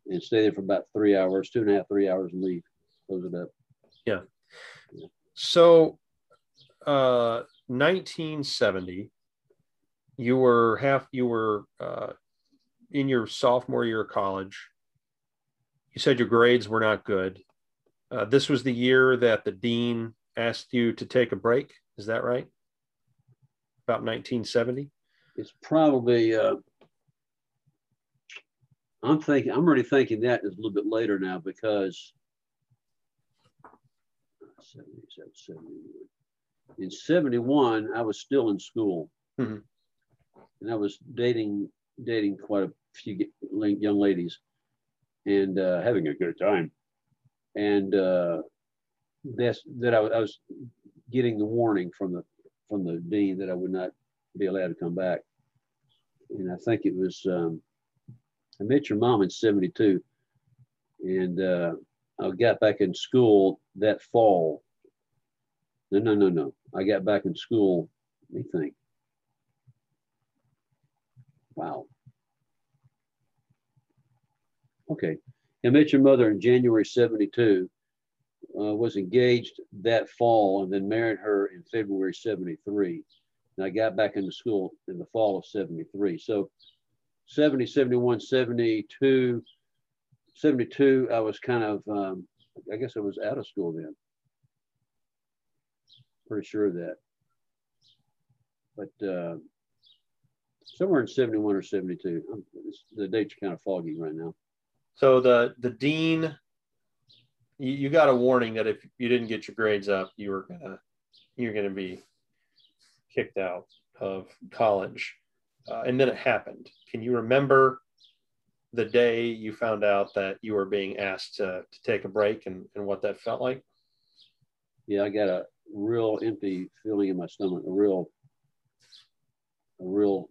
and stay there for about three hours, two and a half, three hours and leave, close it up. Yeah. yeah. So uh, 1970, you were half, you were uh, in your sophomore year of college. You said your grades were not good. Uh, this was the year that the dean asked you to take a break. Is that right? About 1970? It's probably, uh, I'm thinking, I'm already thinking that is a little bit later now because 77, 71. in 71, I was still in school. Mm-hmm. And I was dating dating quite a few young ladies and uh, having a good time. And uh, that's that I, I, was getting the warning from the from the dean that I would not be allowed to come back. And I think it was um, I met your mom in '72, and uh, I got back in school that fall. No, no, no, no. I got back in school. Let me think. Wow. Okay. I met your mother in January 72, uh, was engaged that fall, and then married her in February 73. And I got back into school in the fall of 73. So 70, 71, 72, 72, I was kind of, um, I guess I was out of school then. Pretty sure of that. But uh, somewhere in 71 or 72. I'm, the dates are kind of foggy right now. So the the dean, you, you, got a warning that if you didn't get your grades up, you were gonna you're gonna be kicked out of college, uh, and then it happened. Can you remember the day you found out that you were being asked to, to take a break and, and what that felt like? Yeah, I got a real empty feeling in my stomach, a real, a real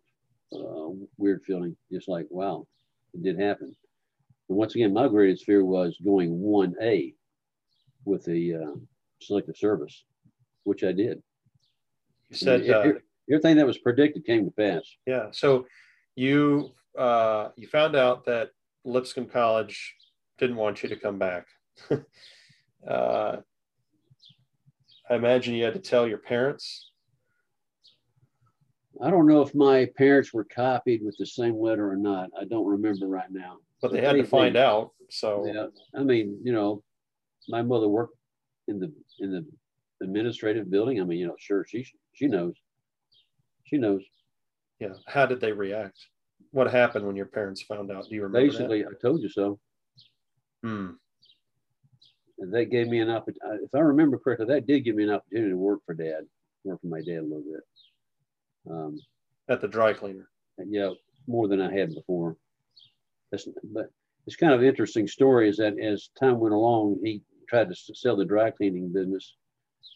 uh, weird feeling, just like, wow, it did happen. And once again, my greatest fear was going 1A with the uh, selective service, which I did. You said uh, everything that was predicted came to pass. Yeah. So you uh, you found out that Lipscomb College didn't want you to come back. uh, I imagine you had to tell your parents. I don't know if my parents were copied with the same letter or not. I don't remember right now. But they had to find out. So yeah, I mean, you know, my mother worked in the in the administrative building. I mean, you know, sure, she she knows. She knows. Yeah. How did they react? What happened when your parents found out? Do you remember? Basically, that? I told you so. Hmm. that gave me an opportunity. If I remember correctly, that did give me an opportunity to work for Dad, work for my dad a little bit. Um, At the dry cleaner. Yeah, more than I had before. That's, but it's kind of interesting story is that as time went along, he tried to sell the dry cleaning business.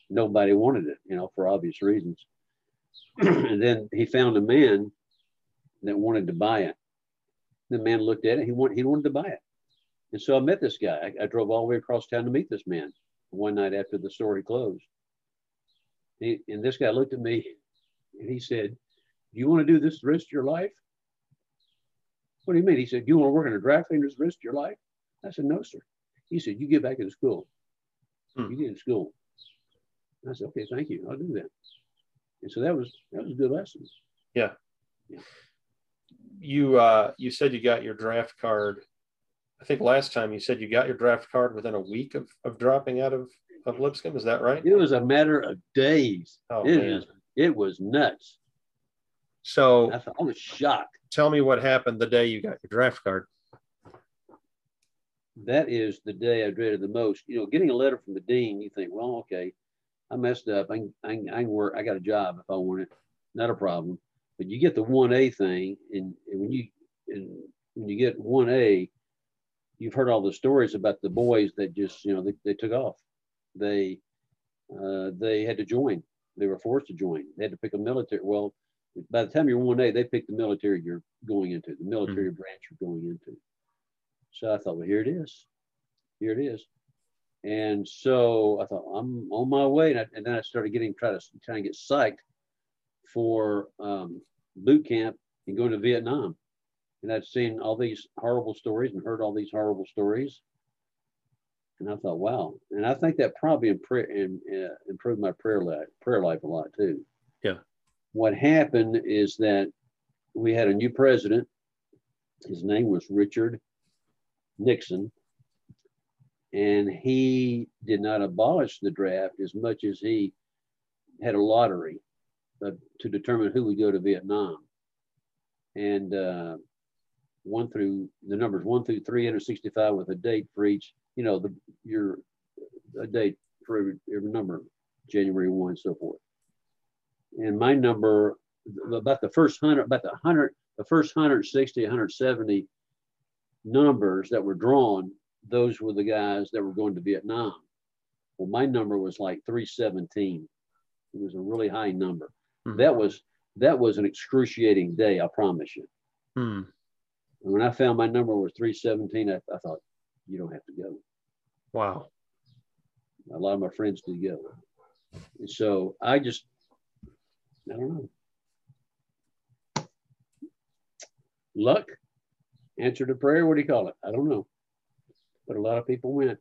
Nobody wanted it, you know, for obvious reasons. And then he found a man that wanted to buy it. The man looked at it. He wanted, he wanted to buy it. And so I met this guy. I, I drove all the way across town to meet this man one night after the store had closed. He, and this guy looked at me and he said, Do you want to do this the rest of your life? What do you mean? He said, Do you want to work in a dry cleaner's the rest of your life? I said, No, sir. He said, You get back into school. Hmm. You get in school. I said, Okay, thank you. I'll do that. And so that was that was a good lesson. Yeah. yeah. You uh you said you got your draft card I think last time you said you got your draft card within a week of, of dropping out of, of Lipscomb. Is that right? It was a matter of days. Oh, it, man. Was, it was nuts. So I, I was shocked. Tell me what happened the day you got your draft card. That is the day I dreaded the most. You know, getting a letter from the dean, you think, well, okay, I messed up. I can, I can, I can work. I got a job if I want it. Not a problem. But you get the 1A thing, and, and when you and when you get 1A, you've heard all the stories about the boys that just you know they, they took off they uh, they had to join they were forced to join they had to pick a military well by the time you're 1a they pick the military you're going into the military mm-hmm. branch you're going into so i thought well here it is here it is and so i thought i'm on my way and, I, and then i started getting try to try to get psyched for um, boot camp and going to vietnam and I'd seen all these horrible stories and heard all these horrible stories. And I thought, wow. And I think that probably uh, improved my prayer life, prayer life a lot too. Yeah. What happened is that we had a new president. His name was Richard Nixon. And he did not abolish the draft as much as he had a lottery uh, to determine who would go to Vietnam. And uh, one through the numbers one through 365 with a date for each, you know, the your a date for every, every number, January 1, and so forth. And my number, about the first hundred, about the hundred, the first 160, 170 numbers that were drawn, those were the guys that were going to Vietnam. Well, my number was like 317. It was a really high number. Mm-hmm. That was that was an excruciating day, I promise you. Mm. And when I found my number was 317, I, I thought, you don't have to go. Wow. A lot of my friends did go. And so I just, I don't know. Luck, answered a prayer. What do you call it? I don't know. But a lot of people went.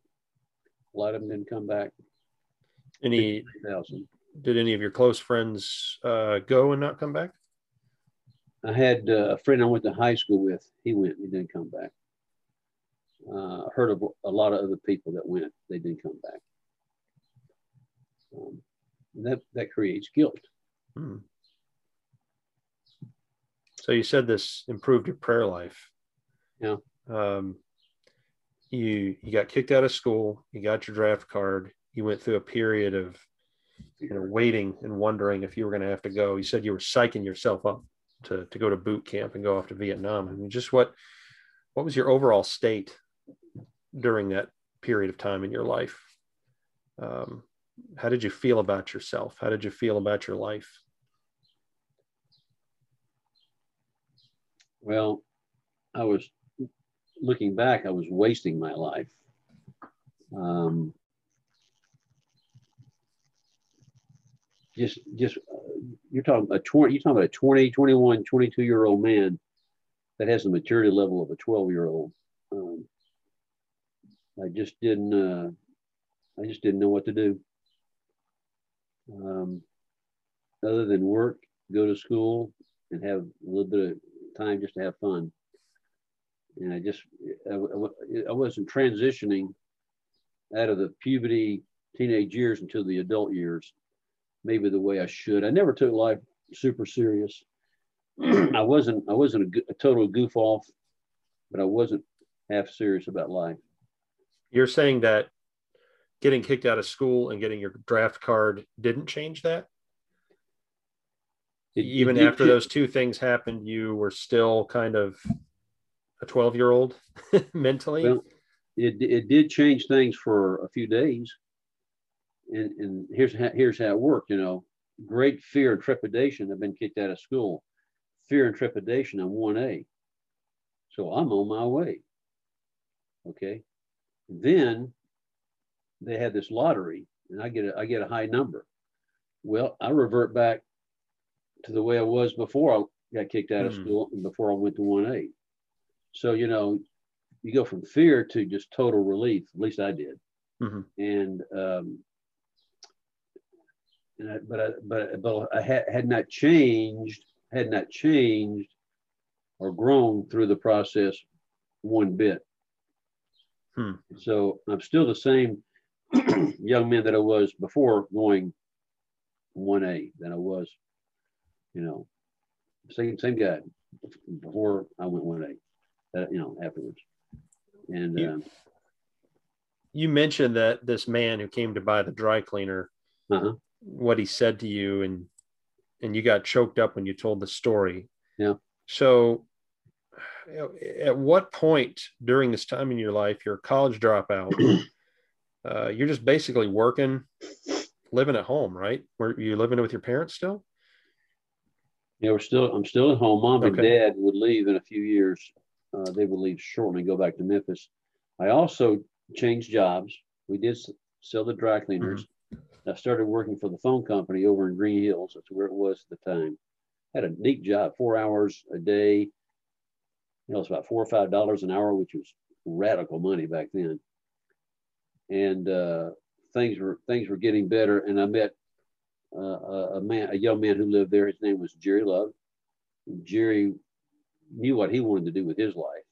A lot of them didn't come back. Any, did any of your close friends uh, go and not come back? I had uh, a friend I went to high school with. He went. He didn't come back. Uh, I heard of a lot of other people that went. They didn't come back. Um, that that creates guilt. Hmm. So you said this improved your prayer life. Yeah. Um, you you got kicked out of school. You got your draft card. You went through a period of you know waiting and wondering if you were going to have to go. You said you were psyching yourself up to, to go to boot camp and go off to Vietnam. I mean, just what what was your overall state during that period of time in your life? Um, how did you feel about yourself? How did you feel about your life? Well, I was looking back, I was wasting my life. Um, just just uh, you're talking a 20 you're talking about a 20 21 22 year old man that has the maturity level of a 12 year old um, i just didn't uh, i just didn't know what to do. Um, other than work go to school and have a little bit of time just to have fun and i just i, I wasn't transitioning out of the puberty teenage years into the adult years maybe the way I should. I never took life super serious. I wasn't I wasn't a, a, total goof off, but I wasn't half serious about life. You're saying that getting kicked out of school and getting your draft card didn't change that? It, Even it after those two things happened, you were still kind of a 12 year old mentally? Well, it, it did change things for a few days. And, and here's, how, here's how it worked, you know, great fear and trepidation. I've been kicked out of school. Fear and trepidation, I'm 1A. So I'm on my way. Okay. Then they had this lottery and I get a, I get a high number. Well, I revert back to the way I was before I got kicked out of mm. school and before I went to 1A. So, you know, you go from fear to just total relief. At least I did. Mm-hmm. And, um, and I, but I, but but I had, had not changed, had not changed or grown through the process one bit. Hmm. So I'm still the same young man that I was before going 1A than I was, you know, same same guy before I went 1A, uh, you know, afterwards. And you, um, you, mentioned that this man who came to buy the dry cleaner, uh-huh. what he said to you, and and you got choked up when you told the story. Yeah. So, at what point during this time in your life, you're a college dropout, uh, you're just basically working, living at home, right? Were you living with your parents still? Yeah, we're still. I'm still at home. Mom and dad would leave in a few years uh, they would leave shortly and go back to Memphis. I also changed jobs. We did sell the dry cleaners. Mm-hmm. I started working for the phone company over in Green Hills. That's where it was at the time. Had a neat job, four hours a day. You know, it's about four or five dollars an hour, which was radical money back then. And uh, things were things were getting better. And I met uh, a man, a young man who lived there. His name was Jerry Love. Jerry knew what he wanted to do with his life.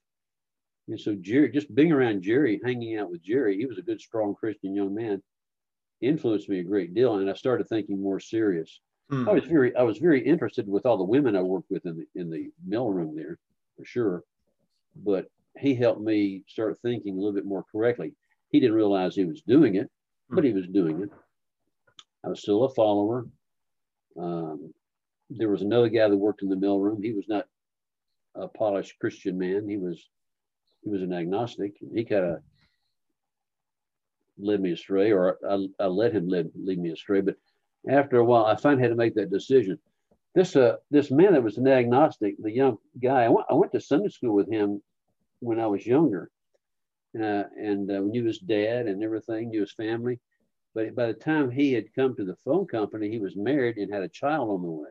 And so Jerry, just being around Jerry, hanging out with Jerry, he was a good, strong Christian young man, influenced me a great deal. And I started thinking more serious. Hmm. I was very, I was very interested with all the women I worked with in the in the mail room there, for sure. But he helped me start thinking a little bit more correctly. He didn't realize he was doing it, hmm. but he was doing it. I was still a follower. Um, there was another guy that worked in the mail room. He was not a polished Christian man. He was he was an agnostic. He kind of led me astray, or I, I let him lead, lead me astray. But after a while, I finally had to make that decision. This uh this man that was an agnostic, the young guy, I went, I went to Sunday school with him when I was younger, uh, and uh, knew his dad and everything, knew his family. But by the time he had come to the phone company, he was married and had a child on the way.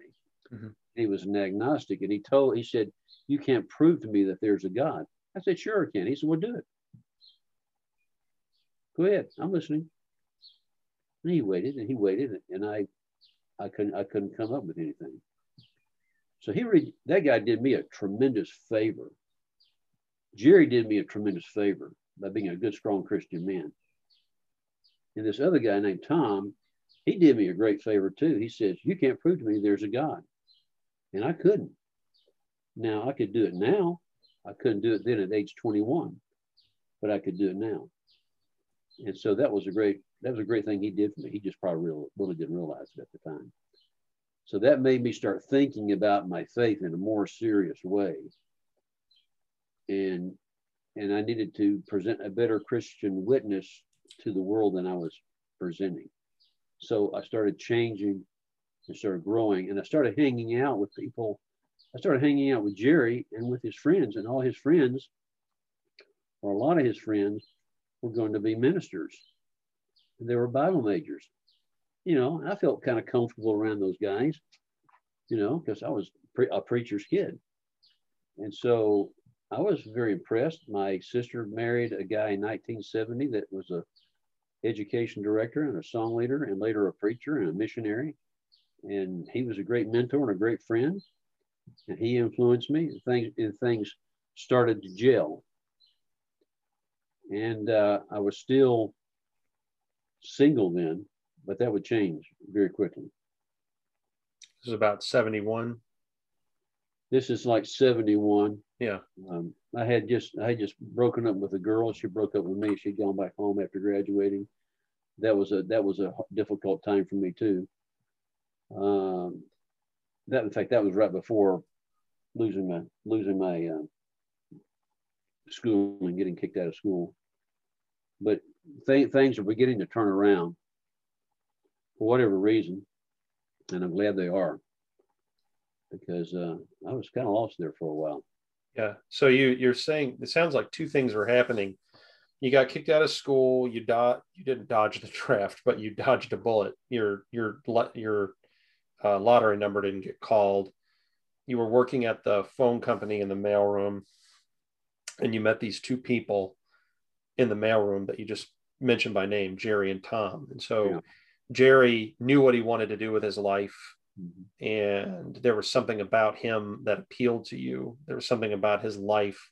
Mm-hmm. He was an agnostic, and he told he said you can't prove to me that there's a God. I said, Sure, I can. He said, Well, do it. Go ahead. I'm listening. And he waited and he waited, and I I couldn't I couldn't come up with anything. So he re- that guy did me a tremendous favor. Jerry did me a tremendous favor by being a good, strong Christian man. And this other guy named Tom, he did me a great favor too. He says, You can't prove to me there's a God. And I couldn't. Now I could do it now. I couldn't do it then at age 21, but I could do it now. And so that was a great that was a great thing he did for me. He just probably really, really didn't realize it at the time. So that made me start thinking about my faith in a more serious way. And and I needed to present a better Christian witness to the world than I was presenting. So I started changing and started growing, and I started hanging out with people I started hanging out with Jerry and with his friends, and all his friends, or a lot of his friends, were going to be ministers. And they were Bible majors. You know, I felt kind of comfortable around those guys, you know, because I was pre- a preacher's kid. And so I was very impressed. My sister married a guy in 1970 that was a education director and a song leader and later a preacher and a missionary. And he was a great mentor and a great friend and he influenced me. And things and things started to gel, and uh, I was still single then, but that would change very quickly. This is about seventy-one. This is like seventy-one. Yeah. Um, I had just I had just broken up with a girl. She broke up with me. She'd gone back home after graduating, that was a that was a difficult time for me too. Um, that in fact that was right before losing my losing my uh, school and getting kicked out of school. But th- things are beginning to turn around for whatever reason, and I'm glad they are because uh, I was kind of lost there for a while. Yeah. So you you're saying it sounds like two things were happening. You got kicked out of school. You dodged. You didn't dodge the draft, but you dodged a bullet. Your your your uh, lottery number didn't get called. You were working at the phone company in the mailroom, and you met these two people in the mailroom that you just mentioned by name, Jerry and Tom. And so yeah. Jerry knew what he wanted to do with his life. Mm-hmm. And there was something about him that appealed to you. There was something about his life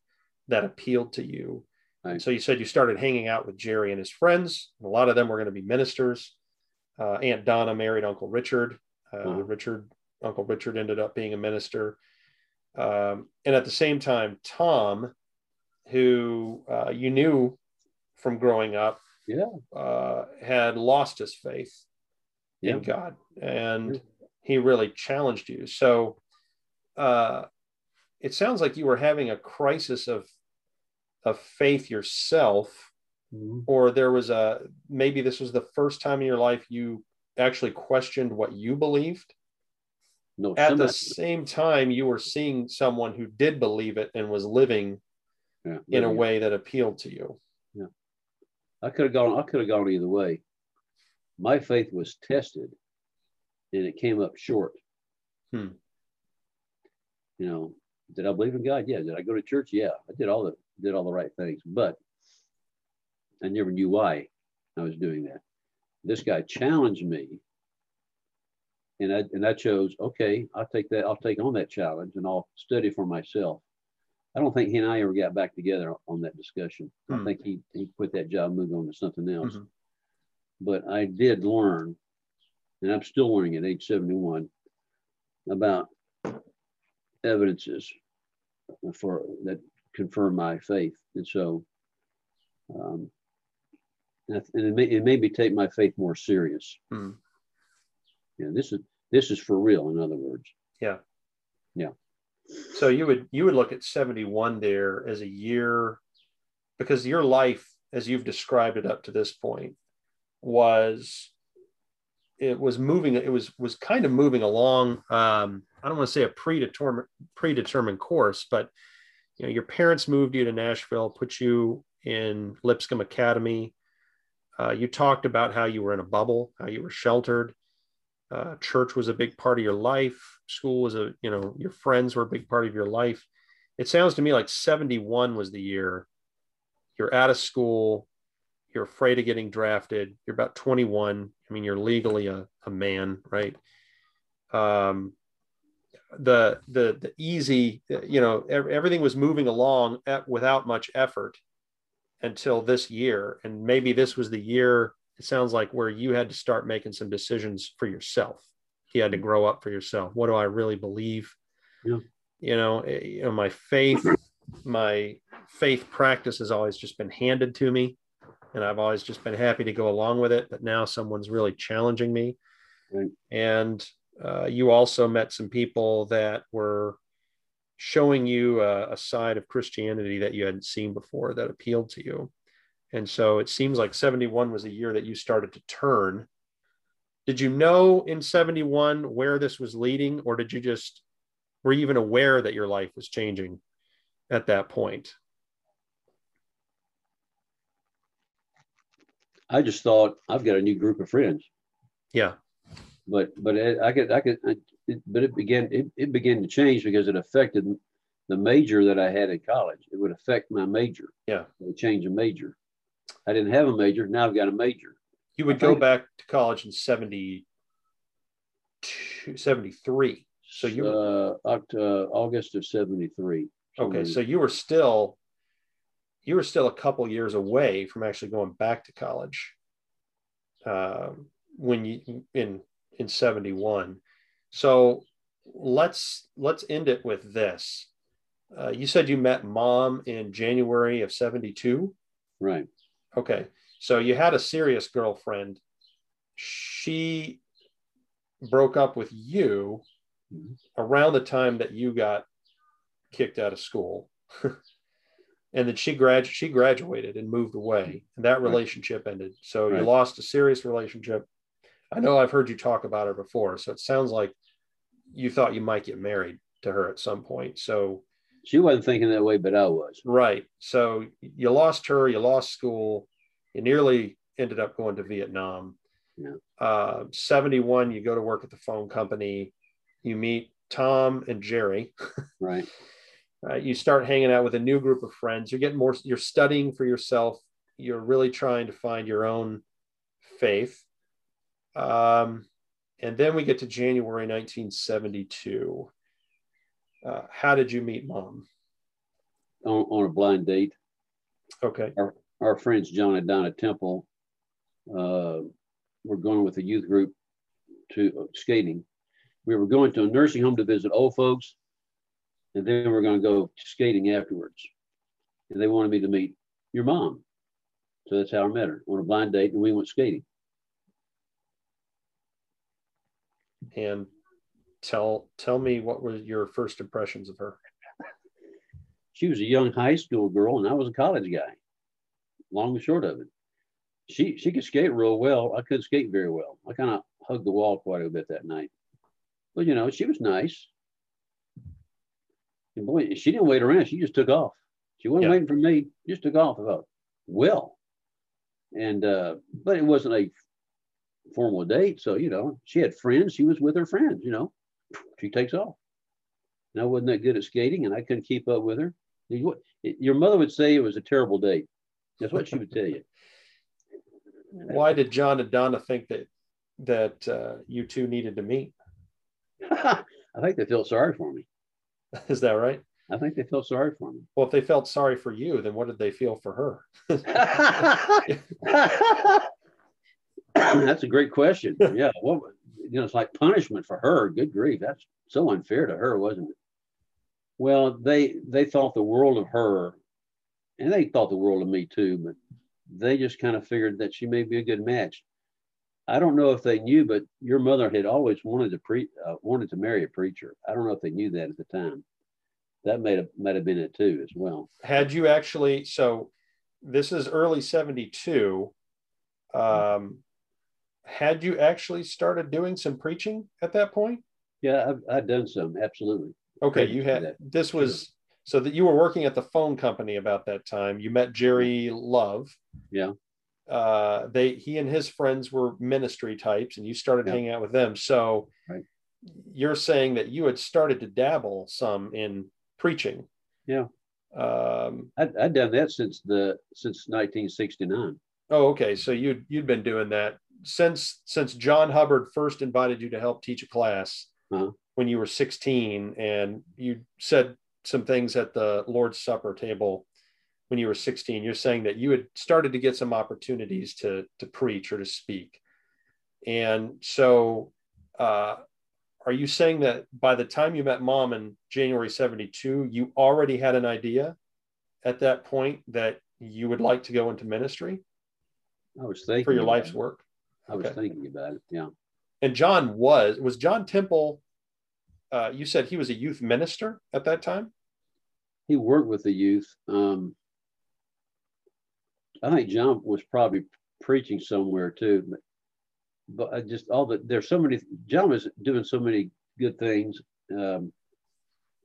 that appealed to you. Right. So you said you started hanging out with Jerry and his friends. A lot of them were going to be ministers. Uh, Aunt Donna married Uncle Richard. Uh, Richard, Uncle Richard ended up being a minister. Um, and at the same time, Tom, who uh, you knew from growing up, yeah, uh, had lost his faith yeah. in God, and he really challenged you. So, uh, it sounds like you were having a crisis of of faith yourself, mm-hmm. or there was a maybe this was the first time in your life you actually questioned what you believed. No, at the same time, you were seeing someone who did believe it and was living yeah, in a way that appealed to you. Yeah. I could have gone, I could have gone either way. My faith was tested and it came up short. Hmm. You know, did I believe in God? Yeah. Did I go to church? Yeah. I did all the did all the right things, but I never knew why I was doing that. This guy challenged me. And I and I chose, okay, I'll take that, I'll take on that challenge and I'll study for myself. I don't think he and I ever got back together on that discussion. Hmm. I think he, he quit that job, moved on to something else. Mm-hmm. But I did learn, and I'm still learning at age 71, about evidences for that confirm my faith. And so, um, and it, may, it made me take my faith more serious. Hmm. Yeah, this is this is for real. In other words. Yeah. Yeah. So you would you would look at 71 there as a year because your life as you've described it up to this point was it was moving it was was kind of moving along um, I don't want to say a predetermined predetermined course but you know your parents moved you to Nashville put you in Lipscomb Academy uh, you talked about how you were in a bubble how you were sheltered. Uh, church was a big part of your life. School was a you know your friends were a big part of your life. It sounds to me like 71 was the year. You're out of school. You're afraid of getting drafted. You're about 21 i mean you're legally a, a man right? Um, the the the easy you know everything was moving along at, without much effort until this year and maybe this was the year it sounds like where you had to start making some decisions for yourself. You had to grow up for yourself. What do I really believe? Yeah. You know, eh, you know, my faith, my faith practice has always just been handed to me, and I've always just been happy to go along with it. But now someone's really challenging me, right. and uh, you also met some people that were showing you a, a, side of Christianity that you hadn't seen before that appealed to you. And so it seems like 71 was a year that you started to turn. Did you know in 71 where this was leading, or did you just, were you even aware that your life was changing at that point? I just thought I've got a new group of friends. Yeah. But but I could I could it, but it began it, it began to change because it affected the major that I had in college. It would affect my major. Yeah. It would change a major. I didn't have a major. Now I've got a major. You would go back to college in 70, 73. So you uh, uh, August of 73. Okay. So you were still, you were still a couple years away from actually going back to college. Um, when you in in 71 so let's let's end it with this uh, you said you met mom in january of 72 right Okay. So you had a serious girlfriend. She broke up with you Mhm. around the time that you got kicked out of school. and then she grad she graduated and moved away and that Right. relationship ended. So you lost a serious relationship. I know I've heard you talk about her before, so it sounds like you thought you might get married to her at some point. So She wasn't thinking that way, but I was. Right. So you lost her, you lost school, you nearly ended up going to Vietnam. Yeah. Uh, 71, you go to work at the phone company, you meet Tom and Jerry. Right. Uh, you start hanging out with a new group of friends. You're getting more, you're studying for yourself. You're really trying to find your own faith. Um, and then we get to January 1972. Uh, how did you meet mom? On, on a blind date. Okay. Our friends John and Donna Temple uh, were going with a youth group to uh, skating. We were going to a nursing home to visit old folks, and then we're going to go skating afterwards. And they wanted me to meet your mom. So that's how I met her on a blind date, and we went skating. And tell tell me what were your first impressions of her She was a young high school girl, and I was a college guy. Long and short of it, she she could skate real well. I couldn't skate very well. I kind of hugged the wall quite a bit that night. But you know, she was nice. And boy, she didn't wait around. She just took off. She wasn't Yeah. waiting for me. Just took off. Thought, well, and uh, but it wasn't a formal date. So you know, she had friends. She was with her friends. You know, she takes off. And I wasn't that good at skating, and I couldn't keep up with her. Your mother would say it was a terrible date. That's what she would tell you. why did john and donna think that that uh, you two needed to meet I think they felt sorry for me. is that right I think they felt sorry for me. well if they felt sorry for you then what did they feel for her That's a great question. Yeah. What you know, it's like punishment for her. Good grief. That's so unfair to her, wasn't it? Well, they they thought the world of her, and they thought the world of me too, but they just kind of figured that she may be a good match. I don't know if they knew, but your mother had always wanted to pre uh, wanted to marry a preacher. I don't know if they knew that at the time. That may have might have been it too as well. had you actually so this is early 72 um had you actually started doing some preaching at that point Yeah, I've, I've done some absolutely. okay you had this was so that you were working at the phone company about that time you met jerry love Yeah. uh they he and his friends were ministry types and you started Yeah. hanging out with them so Right. you're saying that you had started to dabble some in preaching Yeah. um I'd, I'd done that since the since 1969. oh okay so you'd you'd been doing that since since john hubbard first invited you to help teach a class Uh-huh. when you were 16 and you said some things at the lord's supper table when you were 16 you're saying that you had started to get some opportunities to to preach or to speak. And so uh are you saying that by the time you met mom in january 72 you already had an idea at that point that you would like to go into ministry? I was thinking for your life's work I was Okay. thinking about it. Yeah. and john was was john temple uh, you said he was a youth minister at that time He worked with the youth. Um, I think John was probably preaching somewhere too, but but I just all the there's so many. John was doing so many good things. Um,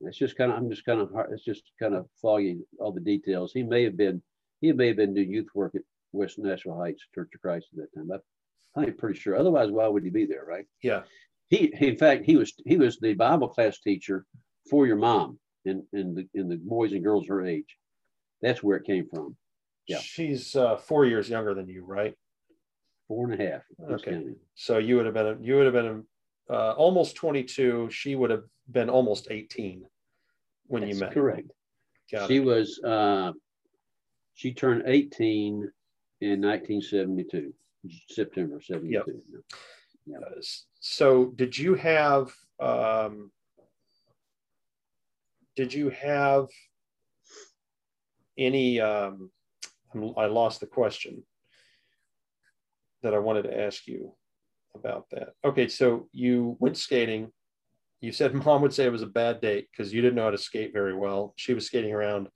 it's just kind of I'm just kind of hard. It's just kind of foggy all the details. He may have been he may have been doing youth work at West Nashville Heights Church of Christ at that time. But I'm pretty sure. Otherwise, why would he be there, right? yeah he, he in fact he was he was the bible class teacher for your mom in in the in the boys and girls her age that's where it came from Yeah. she's uh, four years younger than you right four and a half Who's Okay. counting? so you would have been you would have been uh, almost 22 she would have been almost 18 when you met correct Got she it. was uh she turned 18 in 1972 september 72 Uh, so did you have um, did you have any um, i lost the question that I wanted to ask you about that. Okay, so you went skating. You said mom would say it was a bad date because you didn't know how to skate very well. She was skating around.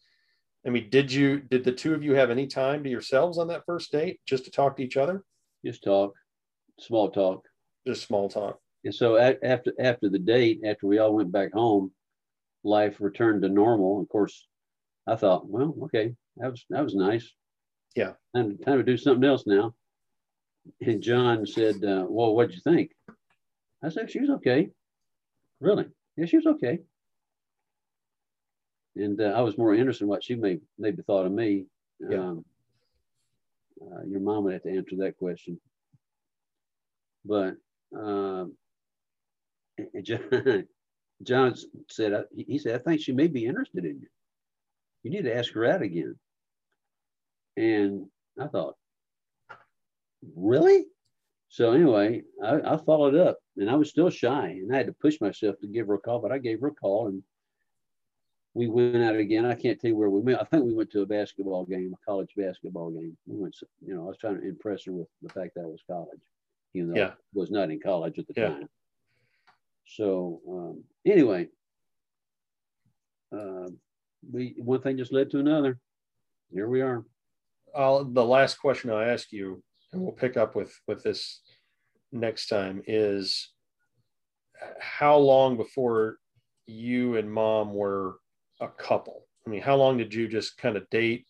I mean, did you did the two of you have any time to yourselves on that first date just to talk to each other? Just talk, small talk. Just small talk. And so after after the date, after we all went back home, life returned to normal. Of course, I thought, well, okay, that was that was nice. Yeah. Time, time to do something else now. And John said, uh, well, what'd you think? I said, she was okay. Really? Yeah, she was okay. And uh, I was more interested in what she may maybe thought of me. Yeah. Um, uh, your mom would have to answer that question. But uh, John, John said, uh, he said, I think she may be interested in you. You need to ask her out again. And I thought, really? So anyway, I, I, followed up and I was still shy and I had to push myself to give her a call, but I gave her a call and we went out again. I can't tell you where we went. I think we went to a basketball game, a college basketball game. We went, you know, I was trying to impress her with the fact that I was college, even though yeah. I was not in college at the yeah. time. So um, anyway, uh, we one thing just led to another. Here we are. I'll, the last question I'll ask you, and we'll pick up with with this next time, is how long before you and mom were a couple? I mean, how long did you just kind of date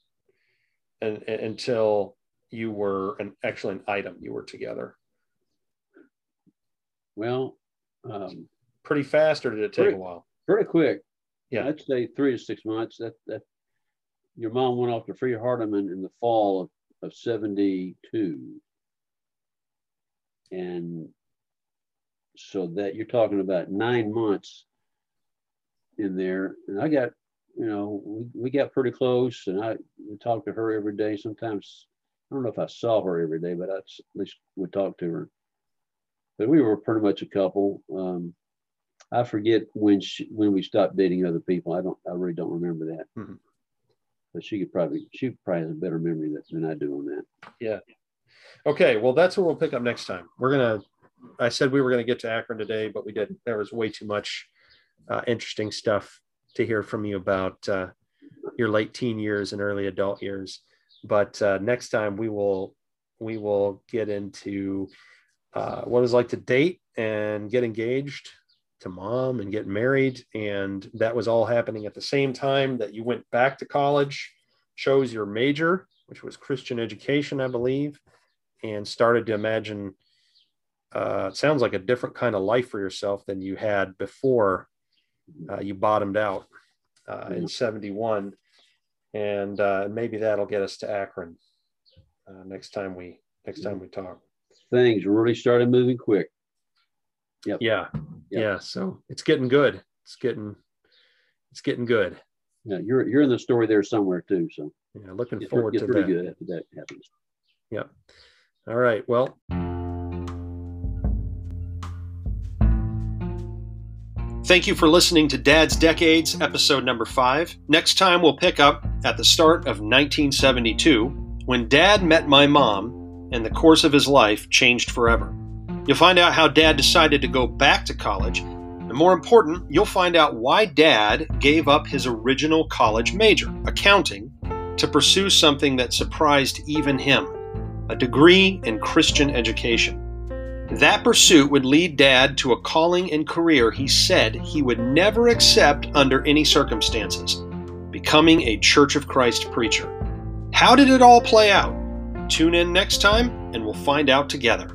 and, and until you were an actually an item you were together? Well, um, pretty fast, or did it take pretty, a while? Pretty quick. Yeah, I'd say three to six months. That that your mom went off to Freed-Hardeman in the fall of, of 72. And so that you're talking about nine months in there. And I got, you know, we, we got pretty close and I talked to her every day. Sometimes, I don't know if I saw her every day, but I at least would talk to her. But we were pretty much a couple. Um, I forget when she, when we stopped dating other people. I don't, I really don't remember that. Mm-hmm but she could probably she probably has a better memory than I do on that. Yeah. Okay. Well, that's what we'll pick up next time. We're gonna. I said we were gonna get to Akron today, but we didn't. There was way too much uh, interesting stuff to hear from you about uh, your late teen years and early adult years. But uh, next time we will we will get into uh, what it was like to date and get engaged to mom and get married. And that was all happening at the same time that you went back to college, chose your major, which was Christian education, I believe, and started to imagine uh, it sounds like a different kind of life for yourself than you had before uh, you bottomed out uh, in 71 and uh, maybe that'll get us to akron uh, next time we next time we talk things really started moving quick Yep. Yeah. Yep. Yeah. So it's getting good. It's getting it's getting good. Yeah, you're you're in the story there somewhere too. So yeah, looking it's, forward it's to pretty that. good after that happens. Yep. All right. Well. Thank you for listening to Dad's Decades, episode number five. Next time, we'll pick up at the start of 1972 when Dad met my mom and the course of his life changed forever. You'll find out how Dad decided to go back to college. And more important, you'll find out why Dad gave up his original college major, accounting, to pursue something that surprised even him a degree in Christian education. That pursuit would lead Dad to a calling and career he said he would never accept under any circumstances becoming a Church of Christ preacher. How did it all play out? Tune in next time and we'll find out together.